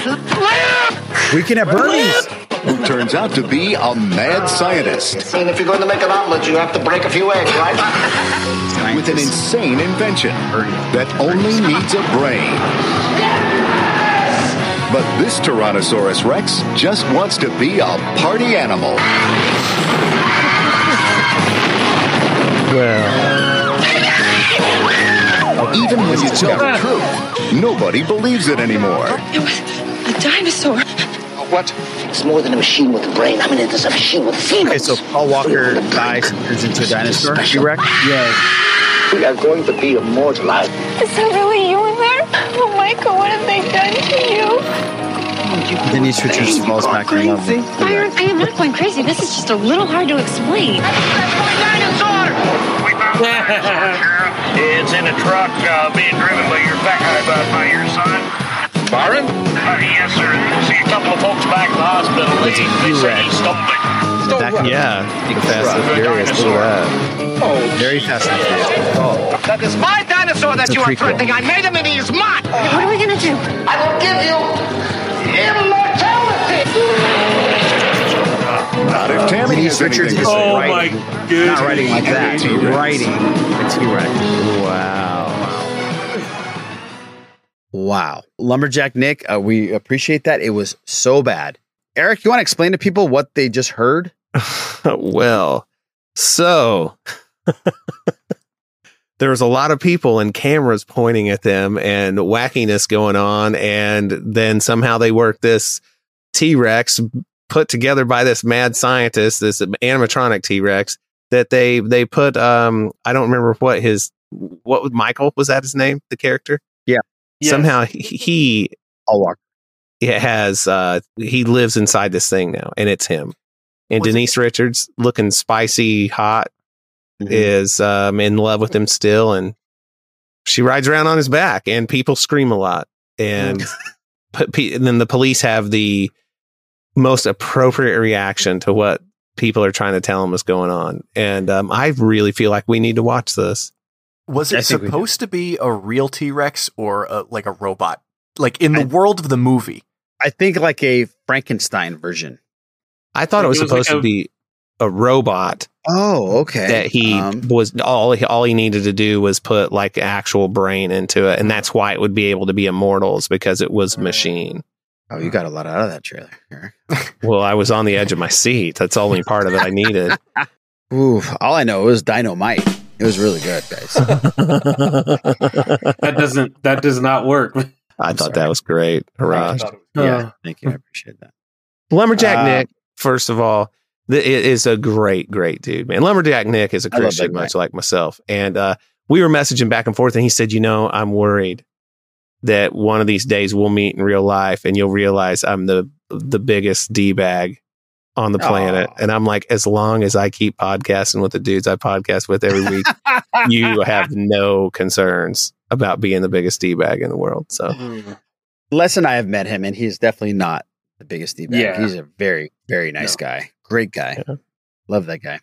S11: We can have Bernie's.
S17: Who turns out to be a mad scientist
S19: And if you're going to make an omelet, you have to break a few eggs, right?
S17: with an insane invention that only needs a brain. But this Tyrannosaurus Rex just wants to be a party animal. Well. Even when you tell the truth, nobody believes it anymore.
S18: It was a dinosaur.
S19: What? It's more than a machine with a brain. I mean, it is a machine with feelings.
S11: Okay, so Paul Walker dies and turns into a dinosaur. T Rex?
S19: Yeah. We are going to be immortalized.
S18: Is that really you in there? Oh, Michael, what have they done to you?
S11: Denise Richards falls back in love. with-
S18: Byron, I am not going crazy. This is just a little hard to explain.
S4: It's in a truck uh, being driven by your back by, by your son.
S1: Byron?
S4: Uh, yes, sir. See a couple of folks back in the hospital. They, they say he stumbled it.
S11: Back-
S12: Yeah, Fast and Furious. Look at that.
S11: Oh, very fast and furious. Oh,
S4: That is my dinosaur that
S11: It's
S4: you are threatening. I made him and he is mine.
S18: What are we gonna do?
S4: I will give you immortality.
S17: Not if Tammy
S11: Denise
S17: has
S11: Richards
S17: anything
S11: is
S17: to say.
S7: Oh
S11: writing.
S7: my goodness.
S11: Not writing like that.
S17: And the T-Rex.
S11: Writing the T-Rex. Wow. Wow. Lumberjack Nick, uh, we appreciate that. It was so bad. Eric, you want to explain to people what they just heard?
S12: well, so there was a lot of people and cameras pointing at them and wackiness going on. And then somehow they worked this T Rex put together by this mad scientist, this animatronic T Rex that they, they put, um, I don't remember what his, what was Michael? Was that his name? The character?
S11: Yeah.
S12: Somehow he,
S11: I'll walk.
S12: it has uh he lives inside this thing now and it's him and
S13: Was it-
S12: denise richards looking spicy hot
S11: Mm-hmm.
S12: is um in love with him still and she rides around on his back and people scream a lot and, p- and then the police have the most appropriate reaction to what people are trying to tell them is going on and um i really feel like we need to watch this
S13: Was it
S11: think
S13: supposed to be a real T Rex or a, like a robot? Like in the world of the movie?
S11: I think like a Frankenstein version.
S12: i thought
S7: Like
S12: it was
S7: it was like
S12: supposed to be a robot
S11: Oh, okay.
S12: that he
S11: Um,
S12: was all he, all he needed to do was put like actual brain into it, and that's why it would be able to be immortals because it was machine.
S11: oh, you got a lot out of that trailer.
S12: Well, I was on the edge of my seat. That's the only part of it I needed.
S11: Ooh, all I know is Dynamite. It was really good, guys.
S7: That doesn't. That does not work.
S12: I thought that was great. Hurrah.
S11: yeah, thank you. I appreciate that.
S12: Lumberjack
S11: Uh,
S12: Nick, first of all, th- it is a great, great dude, man. Lumberjack Nick is a Christian,
S11: that guy.
S12: much like myself. And uh, we were messaging back and forth, and he said, You know, I'm worried that one of these days we'll meet in real life and you'll realize I'm the the biggest D bag on the planet.
S11: Aw.
S12: And I'm like, as long as I keep podcasting with the dudes I podcast with every week, you have no concerns about being the biggest D bag in the world. So mm.
S11: Les and I have met him, and he's definitely not the biggest D bag.
S7: Yeah.
S11: He's a very, very nice
S7: No.
S11: guy. Great guy.
S12: Yeah.
S11: Love that guy.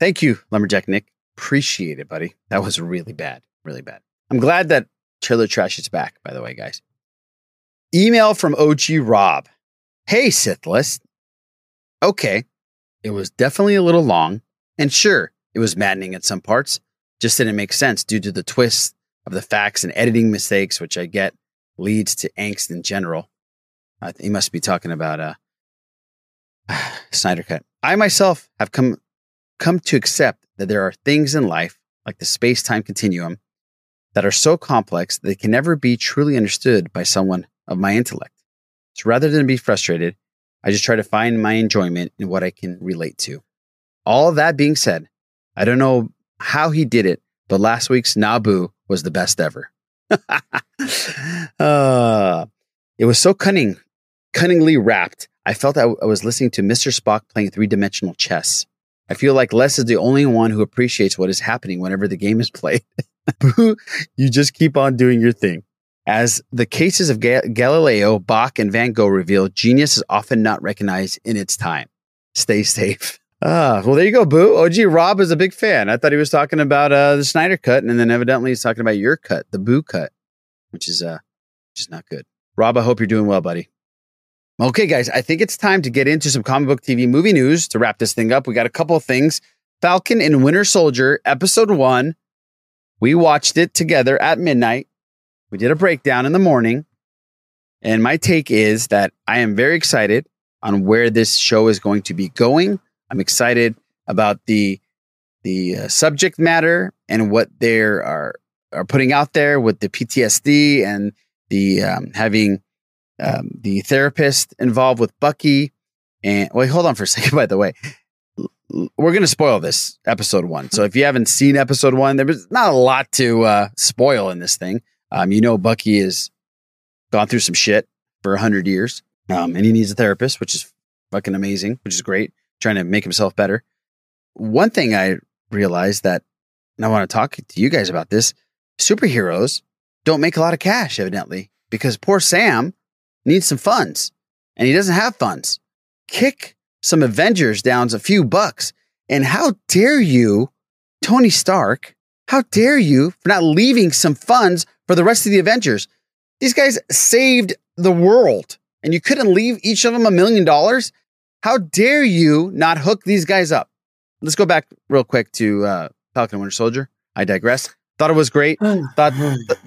S11: Thank you, Lumberjack Nick. Appreciate it, buddy. That was really bad. Really bad. I'm glad that Trailer Trash is back, by the way, guys. Email from OG Rob. Hey, Sith List. Okay. It was definitely a little long. And sure, it was maddening at some parts. Just didn't make sense due to the twists of the facts and editing mistakes, which I get leads to angst in general. Th- he must be talking about uh, Snyder Cut. I myself have come come to accept that there are things in life, like the space time continuum, that are so complex that they can never be truly understood by someone of my intellect. So rather than be frustrated, I just try to find my enjoyment in what I can relate to. All that being said, I don't know how he did it, but last week's Nabu was the best ever. uh, it was so cunning, cunningly wrapped. I felt I was listening to Mr. Spock playing three dimensional chess. I feel like Les is the only one who appreciates what is happening whenever the game is played. You just keep on doing your thing. As the cases of Ga- Galileo, Bach, and Van Gogh reveal, genius is often not recognized in its time. Stay safe. Ah, well, there you go, Boo. OG Rob is a big fan. I thought he was talking about uh, the Snyder cut, and then evidently he's talking about your cut, the Boo cut, which is uh, which is not good. Rob, I hope you're doing well, buddy. Okay, guys, I think it's time to get into some comic book TV movie news to wrap this thing up. We got a couple of things. Falcon and Winter Soldier, episode one. We watched it together at midnight. We did a breakdown in the morning. And my take is that I am very excited on where this show is going to be going. I'm excited about the the uh, subject matter and what they are are putting out there with the PTSD and the um, having um, the therapist involved with Bucky. And wait, hold on for a second. By the way, we're going to spoil this episode one. So if you haven't seen episode one, there's not a lot to uh, spoil in this thing. Um, you know, Bucky has gone through some shit for a hundred years. um, and he needs a therapist, which is fucking amazing, which is great. Trying to make himself better. One thing I realized that, and I want to talk to you guys about this: superheroes don't make a lot of cash, evidently, because poor Sam needs some funds, and he doesn't have funds. Kick some Avengers down a few bucks, and how dare you, Tony Stark? How dare you for not leaving some funds for the rest of the Avengers? These guys saved the world and you couldn't leave each of them a million dollars? How dare you not hook these guys up? Let's go back real quick to uh, Falcon and Winter Soldier. I digress. Thought it was great. thought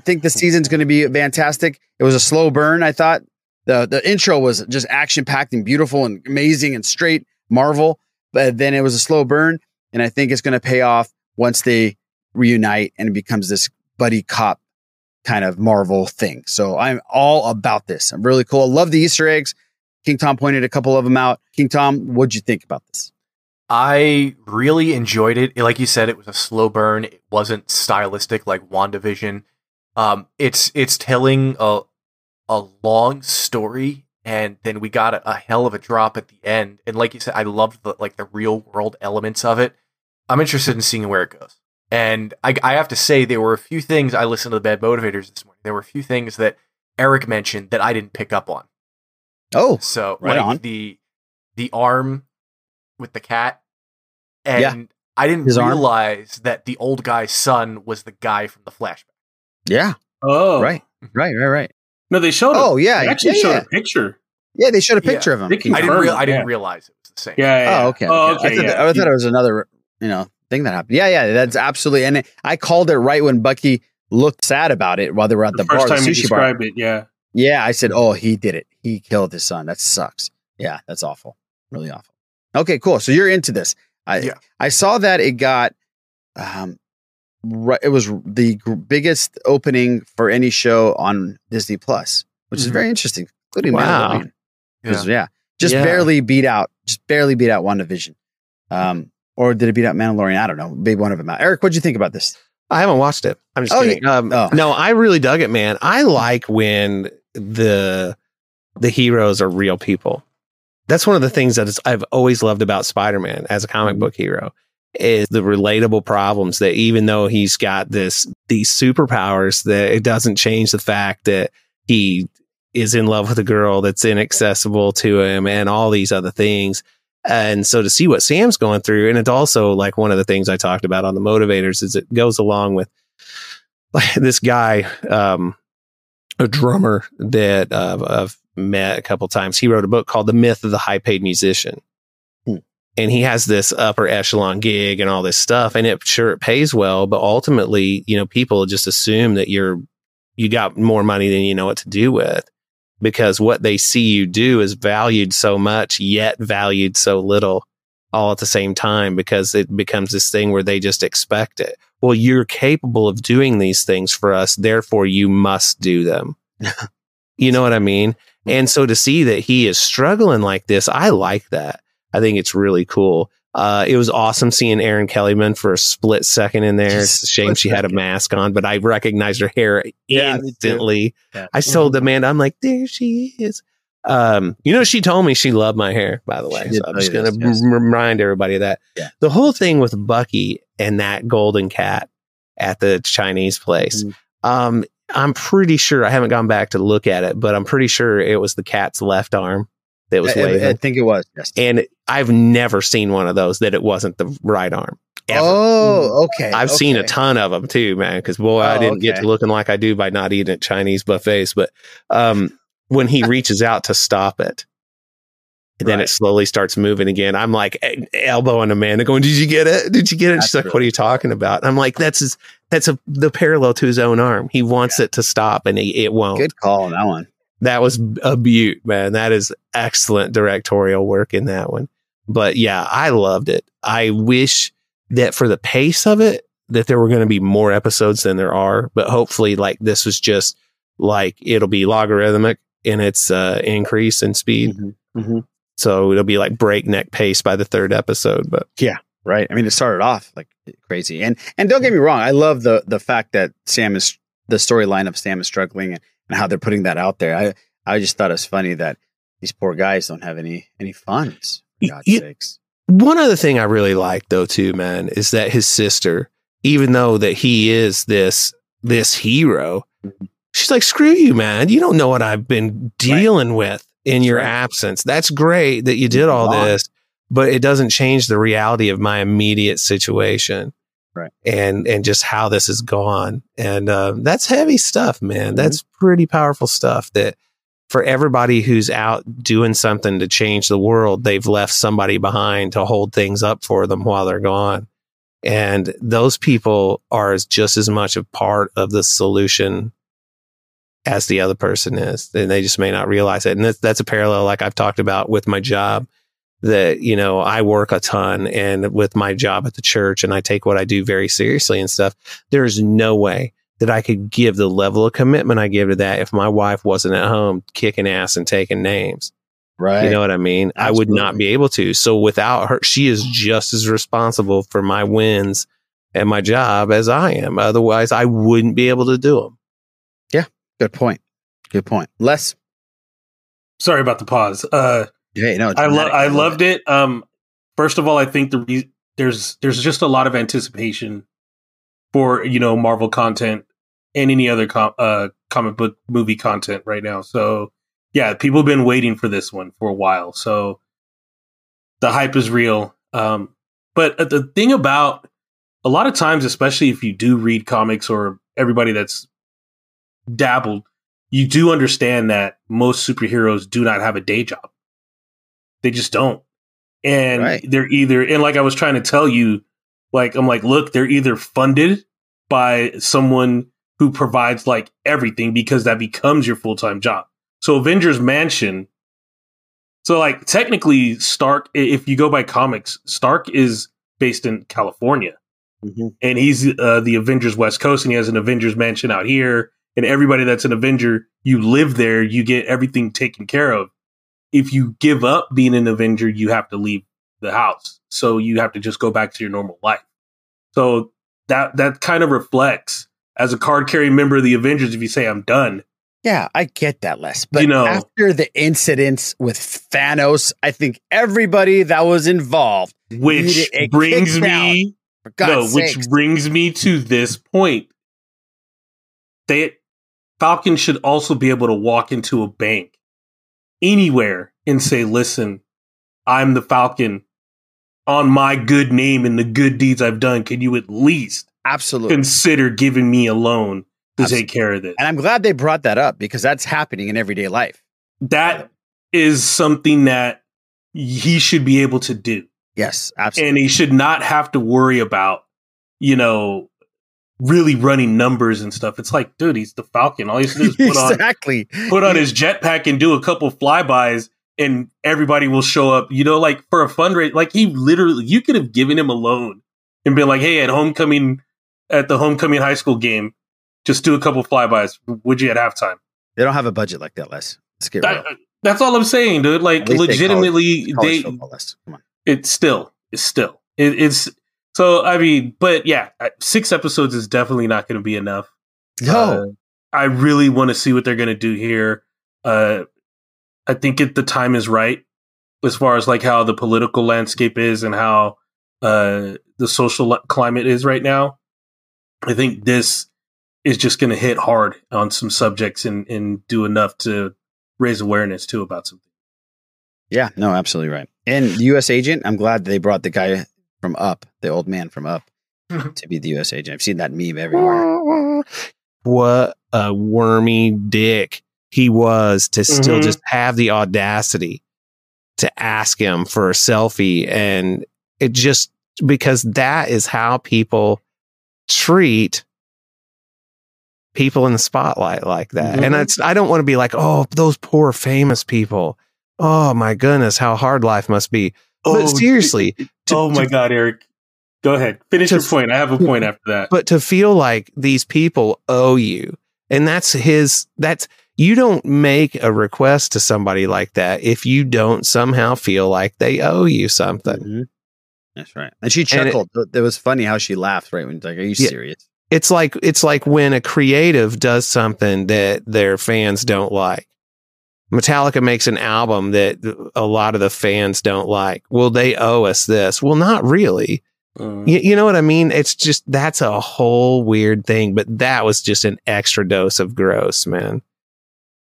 S11: think the season's going to be fantastic. It was a slow burn. I thought the the intro was just action packed and beautiful and amazing and straight Marvel, but then it was a slow burn, and I think it's going to pay off once they reunite and it becomes this buddy cop kind of Marvel thing. So I'm all about this. I'm really cool. I love the Easter eggs. King Tom pointed a couple of them out. King Tom, what'd you think about this?
S13: I really enjoyed it. Like you said, it was a slow burn. It wasn't stylistic like WandaVision. Um, it's it's telling a a long story, and then we got a, a hell of a drop at the end. And like you said, I loved the like the real world elements of it. I'm interested in seeing where it goes. And I, I have to say, there were a few things I listened to the Bad Motivators this morning. There were a few things that Eric mentioned that I didn't pick up on.
S11: Oh,
S13: so
S11: right
S13: like
S11: on.
S13: the the arm with the cat, and
S11: Yeah.
S13: I didn't
S11: His arm.
S13: realize that the old guy's son was the guy from the flashback.
S11: Yeah.
S7: Oh,
S11: Right. Right. Right. Right.
S7: No, they showed.
S11: Oh,
S7: a,
S11: yeah,
S7: They actually
S11: yeah,
S7: showed
S11: yeah.
S7: a picture.
S11: Yeah, they showed a picture
S13: Yeah.
S11: of him.
S13: I didn't
S7: confirmed
S13: real,
S7: it,
S13: I didn't
S7: yeah.
S13: realize it was the same.
S7: Yeah. yeah,
S11: Oh, okay.
S7: Oh,
S11: okay.
S7: okay.
S11: I, thought,
S7: yeah.
S11: I thought it was another, you know, thing that happened. Yeah, yeah, that's absolutely. And I called it right when Bucky looked sad about it while they were at the,
S7: the first
S11: bar,
S7: time
S11: the
S7: you
S11: sushi bar.
S7: it, yeah.
S11: Yeah, I said, "Oh, he did it. He killed his son. That sucks." Yeah, that's awful. Really awful. Okay, cool. So you're into this. I
S13: Yeah.
S11: I saw that it got um right, it was the gr- biggest opening for any show on Disney Plus, which is
S13: Mhm.
S11: very interesting, including
S12: Wow.
S11: Mandalorian.
S13: Yeah.
S11: yeah. Just
S12: Yeah.
S11: barely beat out, just barely beat out WandaVision. Um or did it beat out Mandalorian? I don't know. Maybe one of them out. Eric, what'd you think about this?
S12: I haven't watched it. I'm just
S11: Oh,
S12: kidding. Um,
S11: Oh.
S12: No, I really dug it, man. I like when the the heroes are real people. That's one of the things that is, I've always loved about Spider-Man as a comic book hero is the relatable problems that even though he's got this these superpowers that it doesn't change the fact that he is in love with a girl that's inaccessible to him and all these other things. And so to see what Sam's going through, and it's also like one of the things I talked about on the motivators is it goes along with like this guy, um, a drummer that uh, I've met a couple times. He wrote a book called The Myth of the High Paid Musician.
S11: Hmm.
S12: And he has this upper echelon gig and all this stuff. And it sure it pays well, but ultimately, you know, people just assume that you're you got more money than you know what to do with because what they see you do is valued so much, yet valued so little all at the same time because it becomes this thing where they just expect it. Well, you're capable of doing these things for us, therefore you must do them. you know what I mean? And so to see that he is struggling like this, I like that. I think it's really cool. Uh, it was awesome seeing Erin Kellyman for a split second in there. It's a shame she had a mask on, but I recognized her hair
S11: Yeah,
S12: instantly.
S11: Yeah.
S12: I told Amanda, I'm like, there she is. Um, you know, she told me she loved my hair, by the way. So I'm just going to
S11: yes.
S12: remind everybody of that.
S11: Yeah.
S12: The whole thing with Bucky and that golden cat at the Chinese place.
S11: Mm-hmm.
S12: Um, I'm pretty sure I haven't gone back to look at it, but I'm pretty sure it was the cat's left arm that was
S11: I, I- I think it was. Yes.
S12: and I've never seen one of those that it wasn't the right arm. Ever.
S11: Oh, okay.
S12: I've seen a ton of them too, man. Because boy, I
S11: Oh,
S12: didn't get to looking like I do by not eating at Chinese buffets. But um, when he reaches out to stop it, and then it slowly starts moving again. I'm like eh, elbowing Amanda, going, "Did you get it? Did you get it?" She's like, "What are you talking about?" And I'm like, "That's his. That's a the parallel to his own arm. He wants it to stop, and he, it won't."
S11: Good call on that one.
S12: That was a beaut, man. That is excellent directorial work in that one. But yeah, I loved it. I wish that for the pace of it, that there were going to be more episodes than there are. But hopefully, like this was just like it'll be logarithmic in its uh, increase in speed.
S11: Mhm.
S12: So it'll be like breakneck pace by the third episode. But
S11: Yeah, right. I mean, it started off like crazy, and and don't get me wrong, I love the the fact that Sam is the storyline of Sam is struggling and, and how they're putting that out there. I I just thought it was funny that these poor guys don't have any any funds. For God's
S12: You-
S11: sakes.
S12: One other thing I really like though too, man, is that his sister, even though that he is this this hero, mm-hmm. she's like, screw you, man. You don't know what I've been dealing with in your absence. That's great that you did all this, but it doesn't change the reality of my immediate situation.
S11: Right.
S12: And and just how this has gone. And uh, that's heavy stuff, man.
S11: Mm-hmm.
S12: That's pretty powerful stuff that for everybody who's out doing something to change the world, they've left somebody behind to hold things up for them while they're gone. And those people are just as much a part of the solution as the other person is. And they just may not realize it. And that's, that's a parallel, like I've talked about with my job, that, you know, I work a ton and with my job at the church and I take what I do very seriously and stuff. There's no way that I could give the level of commitment I give to that if my wife wasn't at home kicking ass and taking names.
S11: Right.
S12: You know what I mean? I would not be able to. So without her, she is just as responsible for my wins and my job as I am. Otherwise, I wouldn't be able to do them.
S11: Yeah. Good point. Good point. Les.
S7: Sorry about the pause. Uh,
S11: Hey, no,
S7: I
S11: dramatic.
S7: I loved it. Um, first of all, I think the re- there's there's just a lot of anticipation for you know Marvel content and any other com- uh, comic book movie content right now. So yeah, people have been waiting for this one for a while. So the hype is real. Um, but uh, the thing about a lot of times, especially if you do read comics or everybody that's dabbled, you do understand that most superheroes do not have a day job. They just don't. And they're either, and like I was trying to tell you, like, I'm like, look, they're either funded by someone who provides like everything because that becomes your full time job. So Avengers Mansion. So like technically Stark, if you go by comics, Stark is based in California and he's uh, the Avengers West Coast, and he has an Avengers mansion out here. And everybody that's an Avenger, you live there, you get everything taken care of. If you give up being an Avenger, you have to leave the house, so you have to just go back to your normal life. So that that kind of reflects as a card carrying member of the Avengers. If you say I'm done,
S11: Yeah, I get that, Les. But
S7: You know-
S11: after the incidents with Thanos, I think everybody that was involved,
S7: which brings me
S11: God's
S7: no, which
S11: sakes.
S7: brings me to this point. They Falcon should also be able to walk into a bank anywhere and say, "Listen, I'm the Falcon. On my good name and the good deeds I've done, can you at least
S11: absolutely
S7: consider giving me a loan to take care of this?"
S11: And I'm glad they brought that up because that's happening in everyday life.
S7: That is something that he should be able to do.
S11: Yes, absolutely.
S7: And he should not have to worry about, you know, really running numbers and stuff. It's like, dude, he's the Falcon. All he has to do is put
S11: exactly.
S7: on put on his jetpack and do a couple flybys and everybody will show up. You know, like for a fundraiser, like he literally you could have given him a loan and been like, hey, at homecoming at the homecoming high school game, just do a couple flybys. Would you at halftime?
S11: They don't have a budget like that, Les. Let's get real.
S7: That's all I'm saying, dude. Like
S11: At least they
S7: legitimately,
S11: college- college
S7: they
S11: football, Come on.
S7: it's still it's still it, it's so i mean but yeah six episodes is definitely not going to be enough
S11: No.
S7: Uh, i really want to see what they're going to do here uh i think it, the time is right as far as like how the political landscape is and how uh the social climate is right now i think this is just going to hit hard on some subjects and and do enough to raise awareness too about something.
S11: Yeah, no, absolutely right. And the U.S. agent, I'm glad they brought the guy from Up, the old man from Up, to be the U.S. agent. I've seen that meme everywhere.
S12: What a wormy dick he was to still
S11: Mhm.
S12: just have the audacity to ask him for a selfie. And it just because that is how people treat people in the spotlight like that. And
S7: Mhm.
S12: it's, I don't want to be like, oh, those poor famous people. Oh my goodness, how hard life must be.
S7: Oh,
S12: but seriously,
S7: oh my god eric go ahead finish your point i have a point after that
S12: but to feel like these people owe you and that's his that's you don't make a request to somebody like that if you don't somehow feel like they owe you something mm-hmm.
S11: That's right. And she
S12: And it-
S11: chuckled. it, was funny how she laughed, right? When like, are you
S12: Yeah.
S11: serious?
S12: it's like it's like when a creative does something that their fans don't like Metallica makes an album that a lot of the fans don't like. Well, they owe us this. Well, not really.
S7: Mm.
S12: You, you know what I mean? It's just that's a whole weird thing, but that was just an extra dose of gross, man.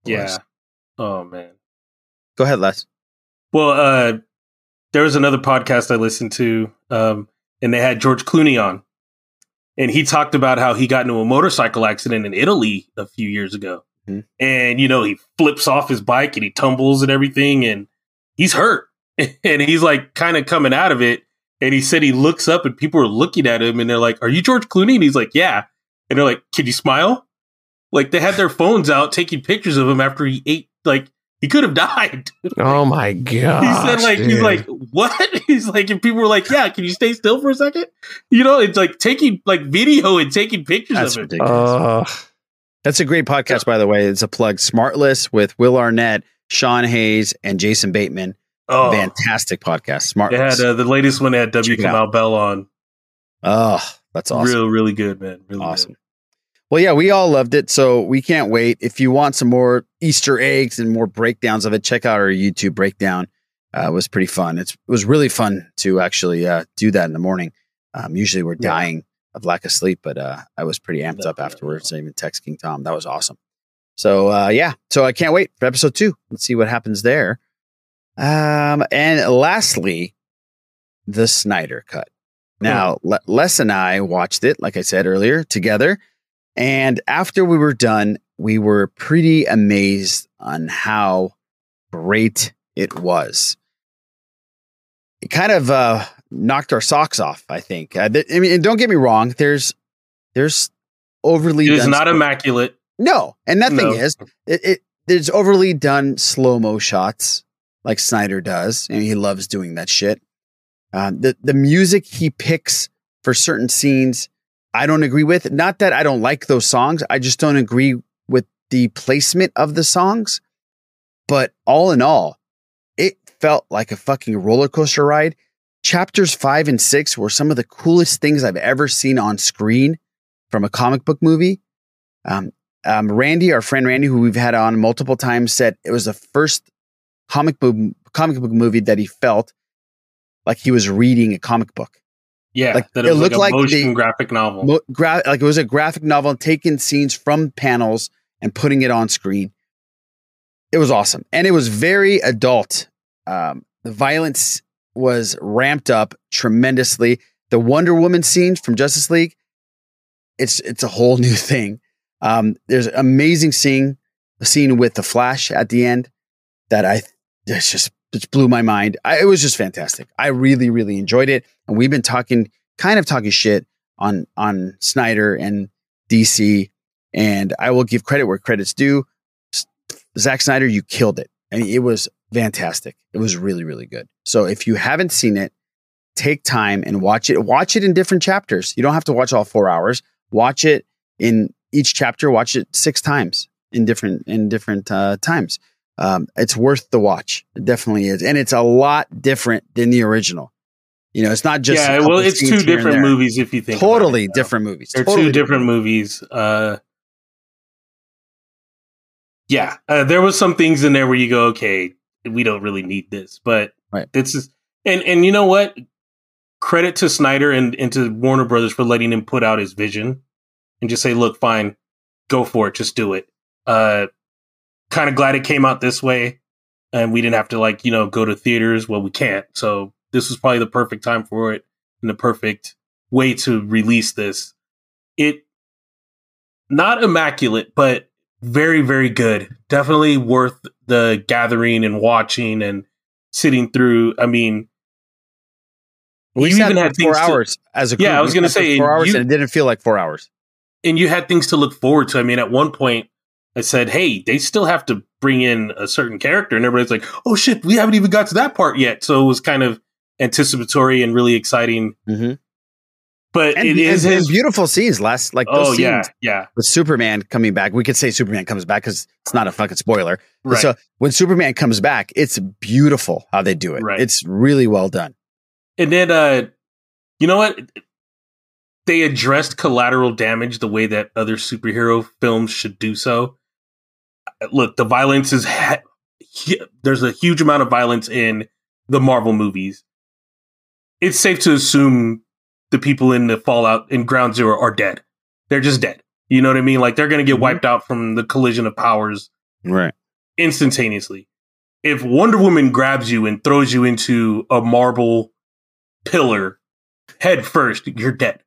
S7: Yeah. Oh man.
S11: Go ahead, Les.
S7: Well, uh, there was another podcast I listened to, um, and they had George Clooney on, and he talked about how he got into a motorcycle accident in Italy a few years ago,
S11: Mhm.
S7: and you know he flips off his bike and he tumbles and everything, and he's hurt, and he's like kind of coming out of it, and he said he looks up and people are looking at him, and they're like, "Are you George Clooney?" And he's like, "Yeah," and they're like, "Can you smile?" Like they had their phones out taking pictures of him after he ate, like. He could have died.
S12: Oh my god!
S7: He said like he's like what? He's like and people were like, yeah, can you stay still for a second? You know, it's like taking like video and taking pictures
S11: That's
S7: of it.
S11: ridiculous. That's a great podcast, by the way. It's a plug. Smartless with Will Arnett, Sean Hayes, and Jason Bateman.
S7: Oh.
S11: Fantastic podcast.
S7: They had
S11: Smartless.
S7: uh, the latest one had W.
S11: It out.
S7: Bell on.
S11: oh, that's awesome.
S7: Real, really good, man. Really
S11: awesome. Well, yeah, we all loved it, so we can't wait. If you want some more Easter eggs and more breakdowns of it, check out our YouTube breakdown. Uh, it was pretty fun. It's, it was really fun to actually uh, do that in the morning. Um, usually we're dying of lack of sleep, but uh, I was pretty amped up afterwards. I even text King Tom. That was awesome. So uh, yeah, so I can't wait for episode two. Let's see what happens there. Um, and lastly, the Snyder cut. Now, Le- Les and I watched it, like I said earlier, together. And after we were done, we were pretty amazed on how great it was. It kind of uh, knocked our socks off, I think. Uh, th- I mean, and don't get me wrong, there's there's overly
S7: It is not
S11: stuff-
S7: immaculate.
S11: no, and nothing
S7: No.
S11: is. It, it there's overly done slow mo shots like Snyder does, and he loves doing that shit. Um, the the music he picks for certain scenes, I don't agree with. Not that I don't like those songs, I just don't agree with the placement of the songs. But all in all, it felt like a fucking roller coaster ride. Chapters five and six were some of the coolest things I've ever seen on screen from a comic book movie. Um, um, Randy, our friend Randy, who we've had on multiple times, said it was the first comic book comic book movie that he felt like he was reading a comic book.
S7: Yeah,
S11: Like,
S7: that
S11: it
S7: it, was
S11: looked
S7: like a
S11: like
S7: motion
S11: the-
S7: graphic novel.
S11: Mo- gra- like it was a graphic novel, taking scenes from panels and putting it on screen. It was awesome, and it was very adult. Um, the violence was ramped up tremendously. The Wonder Woman scene from Justice League, it's it's a whole new thing. Um, there's an amazing scene, a scene with the Flash at the end that I it's just it blew my mind. I, it was just fantastic. I really really enjoyed it, and we've been talking kind of talking shit on on Snyder and DC, and I will give credit where credit's due. Zack Snyder, you killed it. I mean, it was fantastic. It was really really good. So if you haven't seen it, take time and watch it. Watch it in different chapters. You don't have to watch all four hours. Watch it in each chapter. Watch it six times in different in different uh, times. Um, it's worth the watch. It definitely is, and it's a lot different than the original. You know, it's not just
S7: yeah, well, it's two different movies if you think
S11: Totally
S7: it,
S11: different movies.
S7: They're
S11: Totally
S7: two different movies. Uh, yeah, uh, there was some things in there where you go, okay, we don't really need this, but
S11: right.
S7: this is, and and you know what? Credit to Snyder and, and to Warner Brothers for letting him put out his vision and just say, look, fine, go for it, just do it. Uh, kind of glad it came out this way, and we didn't have to like you know go to theaters. Well, we can't, so this was probably the perfect time for it and the perfect way to release this. It not immaculate, but very, very good. Definitely worth the gathering and watching and sitting through. I mean,
S11: We
S7: even had
S11: four
S7: things to-
S11: hours as a group.
S7: Yeah, I was going to say
S11: four hours,
S7: you-
S11: and it didn't feel like four hours.
S7: and you had things to look forward to. I mean, at one point, I said, "Hey, they still have to bring in a certain character," and everybody's like, "Oh shit, we haven't even got to that part yet." So it was kind of anticipatory and really exciting.
S11: Mm-hmm.
S7: But
S11: And,
S7: it is his.
S11: beautiful scenes. Last like
S7: Oh,
S11: scenes
S7: yeah, yeah.
S11: with Superman coming back. We could say Superman comes back because it's not a fucking spoiler.
S7: Right.
S11: So when Superman comes back, it's beautiful how they do it.
S7: Right.
S11: It's really well done.
S7: And then, uh, you know what? They addressed collateral damage the way that other superhero films should do so. Look, the violence is he- there's a huge amount of violence in the Marvel movies. It's safe to assume the people in the Fallout in Ground Zero are dead. They're just dead. You know what I mean? Like they're going to get mm-hmm. wiped out from the collision of powers
S11: Right.
S7: instantaneously. If Wonder Woman grabs you and throws you into a marble pillar head first, you're dead.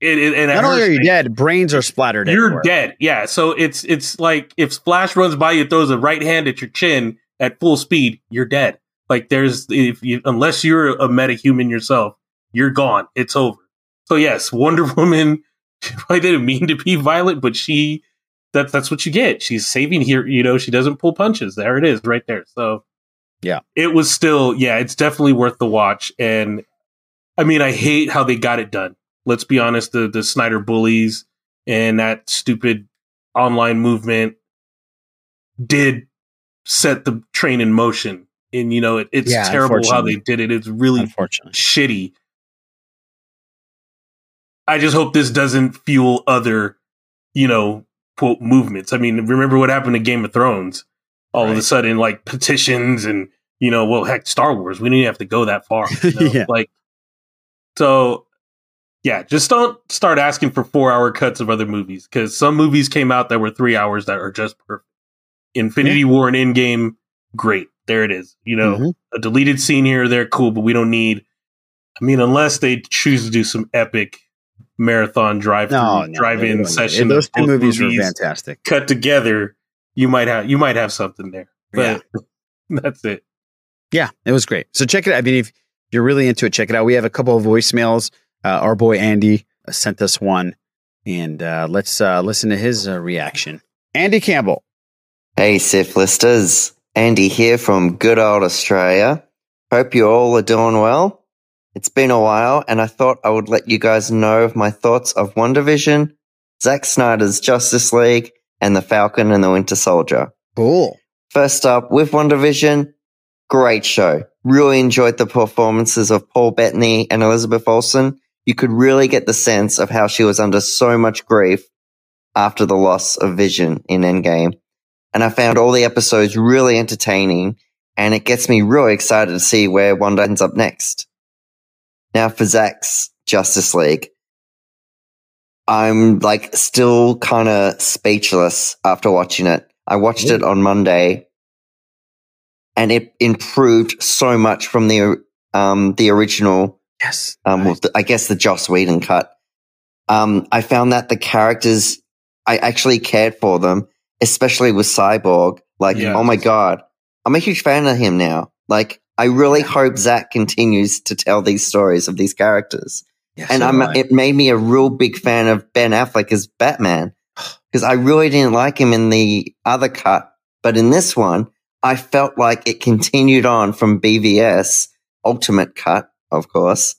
S7: It, it, And
S11: not only are you dead, brains are splattered.
S7: you're
S11: everywhere.
S7: dead. Yeah. So it's it's like if Flash runs by you, throws a right hand at your chin at full speed, you're dead. Like there's if you unless you're a metahuman yourself, you're gone. It's over. So yes, Wonder Woman probably didn't mean to be violent, but she that's that's what you get. She's saving here, you know, she doesn't pull punches. There it is, right there. So
S11: Yeah.
S7: it was still, yeah, it's definitely worth the watch. And I mean, I hate how they got it done. Let's be honest, the the Snyder bullies and that stupid online movement did set the train in motion. And you know, it, it's
S11: Yeah,
S7: terrible how they did it. It's really shitty. I just hope this doesn't fuel other, you know, quote movements. I mean, remember what happened to Game of Thrones? All of a sudden, like petitions and you know, well, heck, Star Wars. We didn't have to go that far. you know?
S11: Yeah.
S7: Like, so yeah, just don't start asking for four hour cuts of other movies because some movies came out that were three hours that are just perfect. Infinity War and Endgame, great. There it is. You know,
S11: Mhm.
S7: a deleted scene here, they're cool, but we don't need. I mean, unless they choose to do some epic marathon drive
S11: No, no,
S7: drive-in
S11: don't need it.
S7: session.
S11: Those two
S7: both
S11: movies were fantastic.
S7: Cut together, you might have you might have something there. But that's it.
S11: Yeah, it was great. So check it out. I mean, if you're really into it, check it out. We have a couple of voicemails. Uh, our boy Andy uh, sent us one, and uh, let's uh, listen to his uh, reaction. Andy Campbell.
S20: Hey, Sith listers. Andy here from good old Australia. Hope you all are doing well. It's been a while, and I thought I would let you guys know of my thoughts of WandaVision, Zack Snyder's Justice League, and The Falcon and the Winter Soldier.
S11: Cool.
S20: First up, with WandaVision, great show. Really enjoyed the performances of Paul Bettany and Elizabeth Olsen. You could really get the sense of how she was under so much grief after the loss of Vision in Endgame. And I found all the episodes really entertaining, and it gets me really excited to see where Wanda ends up next. Now for Zack's Justice League. I'm like still kind of speechless after watching it. I watched it on Monday and it improved so much from the um the original
S11: yes
S20: um well, the- I guess the Joss Whedon cut. Um I found that the characters I actually cared for them, especially with Cyborg. Like,
S7: Yes.
S20: oh my god, I'm a huge fan of him now. Like, I really hope Zack continues to tell these stories of these characters. and
S11: so I.
S20: it made me a real big fan of Ben Affleck as Batman because I really didn't like him in the other cut, but in this one, I felt like it continued on from BVS Ultimate Cut, of course,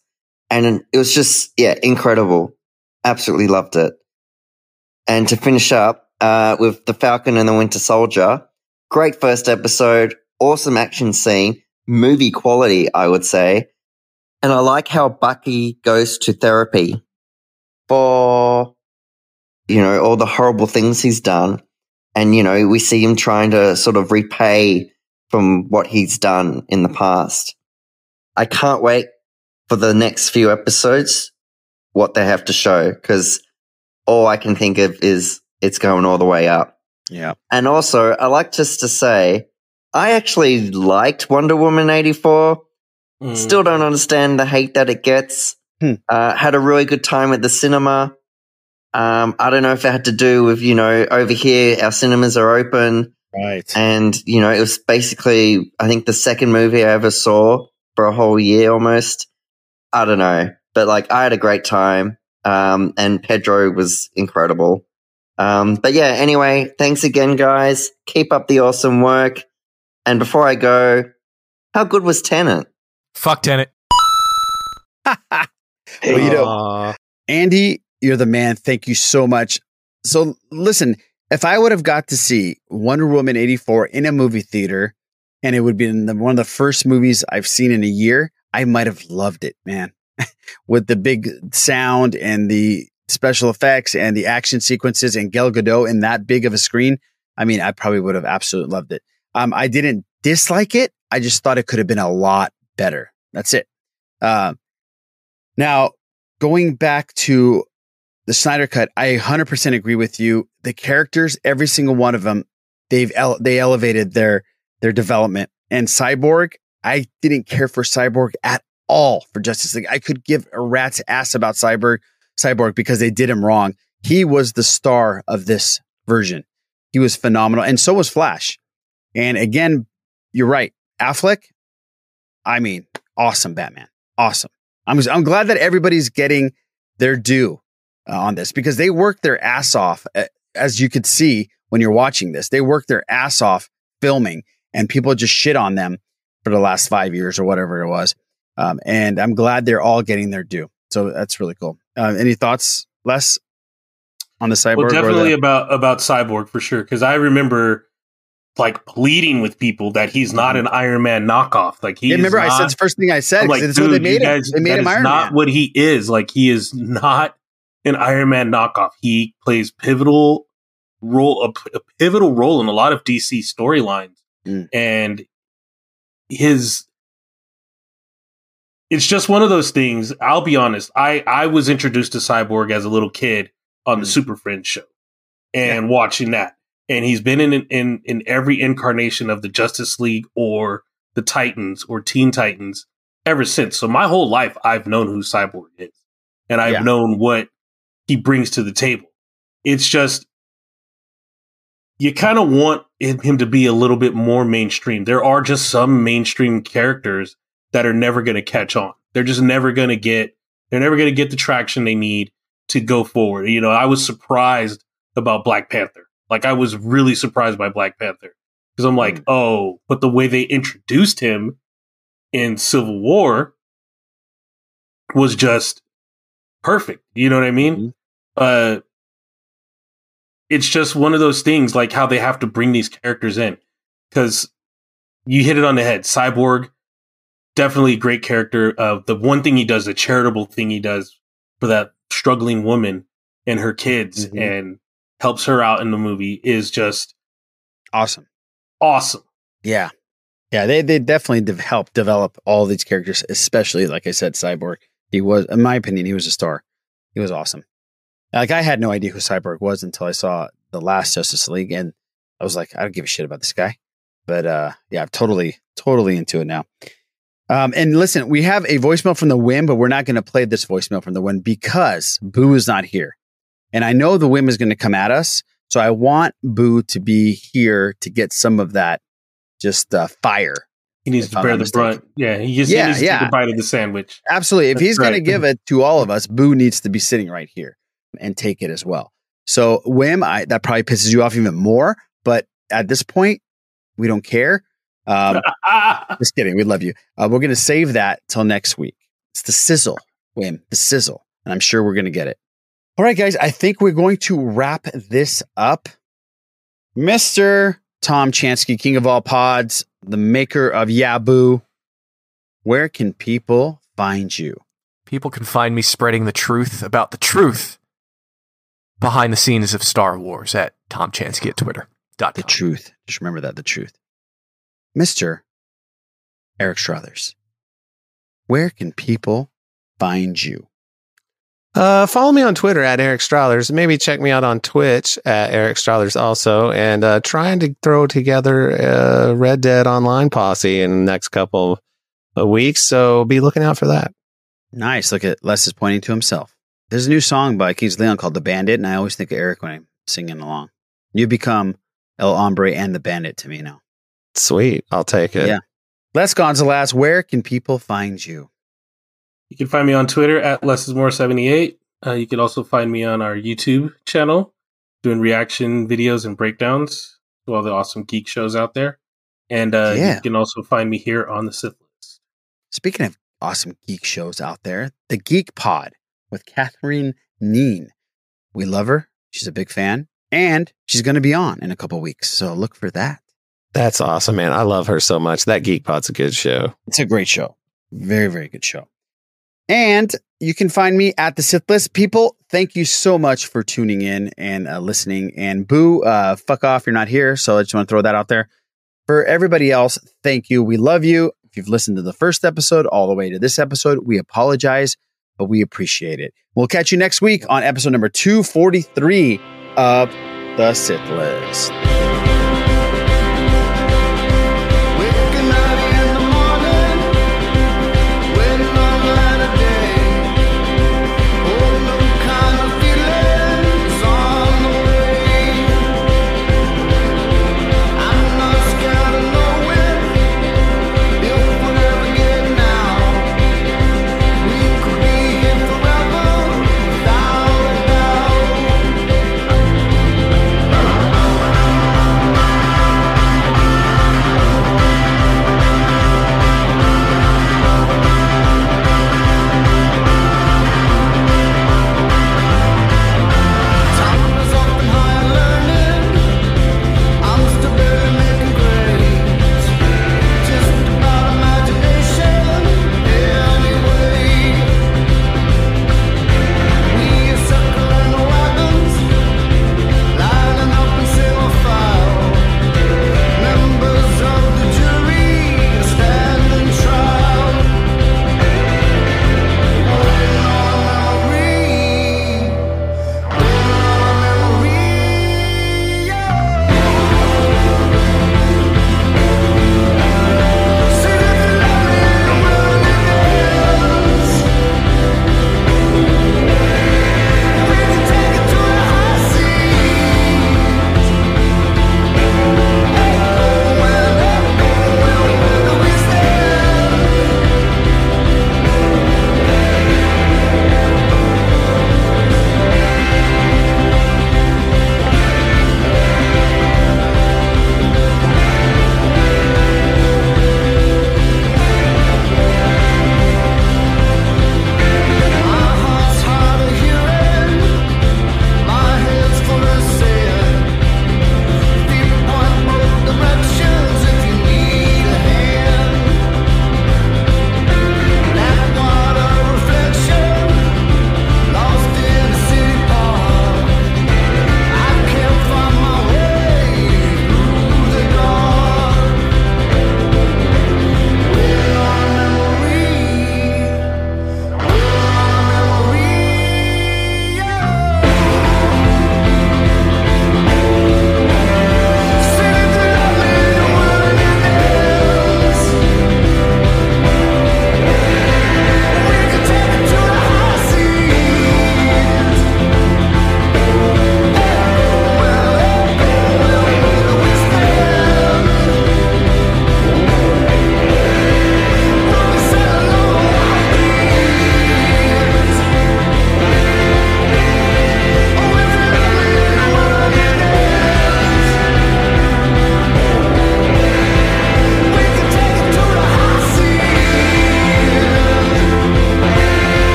S20: and it was just yeah incredible. Absolutely loved it. And to finish up uh, with the Falcon and the Winter Soldier, great first episode, awesome action scene, movie quality, I would say. And I like how Bucky goes to therapy for, you know, all the horrible things he's done. And, you know, we see him trying to sort of repay from what he's done in the past. I can't wait for the next few episodes, what they have to show, because all I can think of is it's going all the way up.
S11: Yeah.
S20: And also, I like just to say, I actually liked Wonder Woman 84. Still don't understand the hate that it gets. Uh, had a really good time at the cinema. Um, I don't know if it had to do with, you know, over here, our cinemas are open.
S11: Right.
S20: And, you know, it was basically, I think the second movie I ever saw for a whole year almost. I don't know. But like, I had a great time. Um, and Pedro was incredible. Um, but yeah, anyway, thanks again, guys. Keep up the awesome work. And before I go, how good was Tenet?
S13: Fuck Tenet.
S11: Well, you know, Andy, you're the man. Thank you so much. So, listen, if I would have got to see Wonder Woman 84 in a movie theater and it would be in the, one of the first movies I've seen in a year, I might have loved it, man. With the big sound and the special effects and the action sequences and Gal Gadot in that big of a screen, I mean, I probably would have absolutely loved it. Um, I didn't dislike it. I just thought it could have been a lot better. That's it. Uh, now, going back to the Snyder Cut, I 100% agree with you. The characters, every single one of them, they've ele- they elevated their their development. And Cyborg, I didn't care for Cyborg at all for Justice League. I could give a rat's ass about Cyborg, Cyborg because they did him wrong. He was the star of this version. He was phenomenal, and so was Flash. And again, you're right, Affleck. I mean, awesome Batman, awesome. I'm I'm glad that everybody's getting their due uh, on this because they worked their ass off, uh, as you could see when you're watching this. They worked their ass off filming, and people just shit on them for the last five years or whatever it was. Um, and I'm glad they're all getting their due. So that's really cool. Uh, any thoughts, Les, on the cyborg?
S7: Well, definitely
S11: the-
S7: about about cyborg for sure. Because I remember like pleading with people that he's not an Iron Man knockoff. Like he
S11: Yeah, remember
S7: is
S11: I said the first thing I said,
S7: I'm
S11: 'cause that's what they
S7: dude, you
S11: made him.
S7: guys-
S11: They made him Iron
S7: not
S11: Man.
S7: what he is. Like he is not an Iron Man knockoff. He plays pivotal role a pivotal role in a lot of DC storylines,
S11: Mm.
S7: and his it's just one of those things. I'll be honest. I I was introduced to Cyborg as a little kid on
S11: Mm.
S7: the Super Friends show, and watching that, and he's been in in in every incarnation of the Justice League or the Titans or Teen Titans ever since. So my whole life, I've known who Cyborg is, and I've
S11: Yeah.
S7: known what he brings to the table. It's just you kind of want him him to be a little bit more mainstream. There are just some mainstream characters that are never going to catch on. They're just never going to get they're never going to get the traction they need to go forward. You know, I was surprised about Black Panther. Like I was really surprised by Black Panther because I'm like, "Oh, but the way they introduced him in Civil War was just perfect." You know what I mean? Uh it's just one of those things like how they have to bring these characters in because you hit it on the head cyborg definitely a great character uh, the one thing he does the charitable thing he does for that struggling woman and her kids
S11: Mhm.
S7: and helps her out in the movie is just
S11: awesome
S7: awesome
S11: Yeah. Yeah, they they definitely de- helped develop all these characters, especially like I said, Cyborg. He was, in my opinion, he was a star. He was awesome. Like I had no idea who Cyborg was until I saw the last Justice League, and I was like, I don't give a shit about this guy. But uh, yeah, I'm totally, totally into it now. Um, and listen, we have a voicemail from the Wim, but we're not going to play this voicemail from the Wim because Boo is not here, and I know the whim is going to come at us. So I want Boo to be here to get some of that just uh, fire.
S7: he needs to bear the brunt yeah he just
S11: Yeah,
S7: he needs to take a bite of the sandwich
S11: Absolutely. If
S7: That's
S11: he's going to give it to all of us, Boo needs to be sitting right here and take it as well. So, Whim, I, that probably pisses you off even more. But at this point, we don't care. Um, just kidding. We love you. Uh, we're going to save that till next week. It's the sizzle, Whim, the sizzle. And I'm sure we're going to get it. All right, guys. I think we're going to wrap this up. Mr. Tom Chansky, king of all pods, the maker of Yabu. Where can people find you?
S13: People can find me spreading the truth about the truth behind the scenes of Star Wars at Tom Chansky at Twitter.
S11: The truth. Just remember that the truth. Mr. Eric Strothers, where can people find you?
S12: Uh, follow me on Twitter at Eric Strothers. Maybe check me out on Twitch at Eric Strothers also. And uh, trying to throw together a Red Dead Online posse in the next couple of weeks. So be looking out for that.
S11: Nice. Look at Les is pointing to himself. There's a new song by Kings Leon called The Bandit, and I always think of Eric when I'm singing along. You become El Hombre and the Bandit to me now.
S12: Sweet. I'll take it.
S11: Yeah. Les Gonzalez, where can people find you?
S7: You can find me on Twitter at lessismore78. Uh, you can also find me on our YouTube channel doing reaction videos and breakdowns to all the awesome geek shows out there. And uh,
S11: Yeah.
S7: you can also find me here on the Sith List.
S11: Speaking of awesome geek shows out there, the Geek Pod with Catherine Neen. We love her. She's a big fan. And she's going to be on in a couple weeks. So look for that.
S12: That's awesome, man. I love her so much. That Geek Pod's a good show.
S11: It's a great show. Very, very good show. And you can find me at the Sith List. People, thank you so much for tuning in and uh, listening. And Boo, uh, fuck off. You're not here. So I just want to throw that out there.
S21: For everybody else, thank you. We love you. If you've listened to the first episode all the way to this episode, we apologize, but we appreciate it. We'll catch you next week on episode number 243 of The Sith List.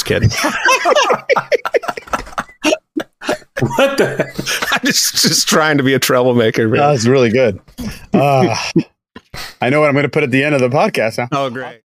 S12: Just kidding.
S7: what the?
S12: I'm just just trying to be a troublemaker. Man.
S21: That was really good. Uh, I know what I'm going to put at the end of the podcast now.
S12: Oh, great.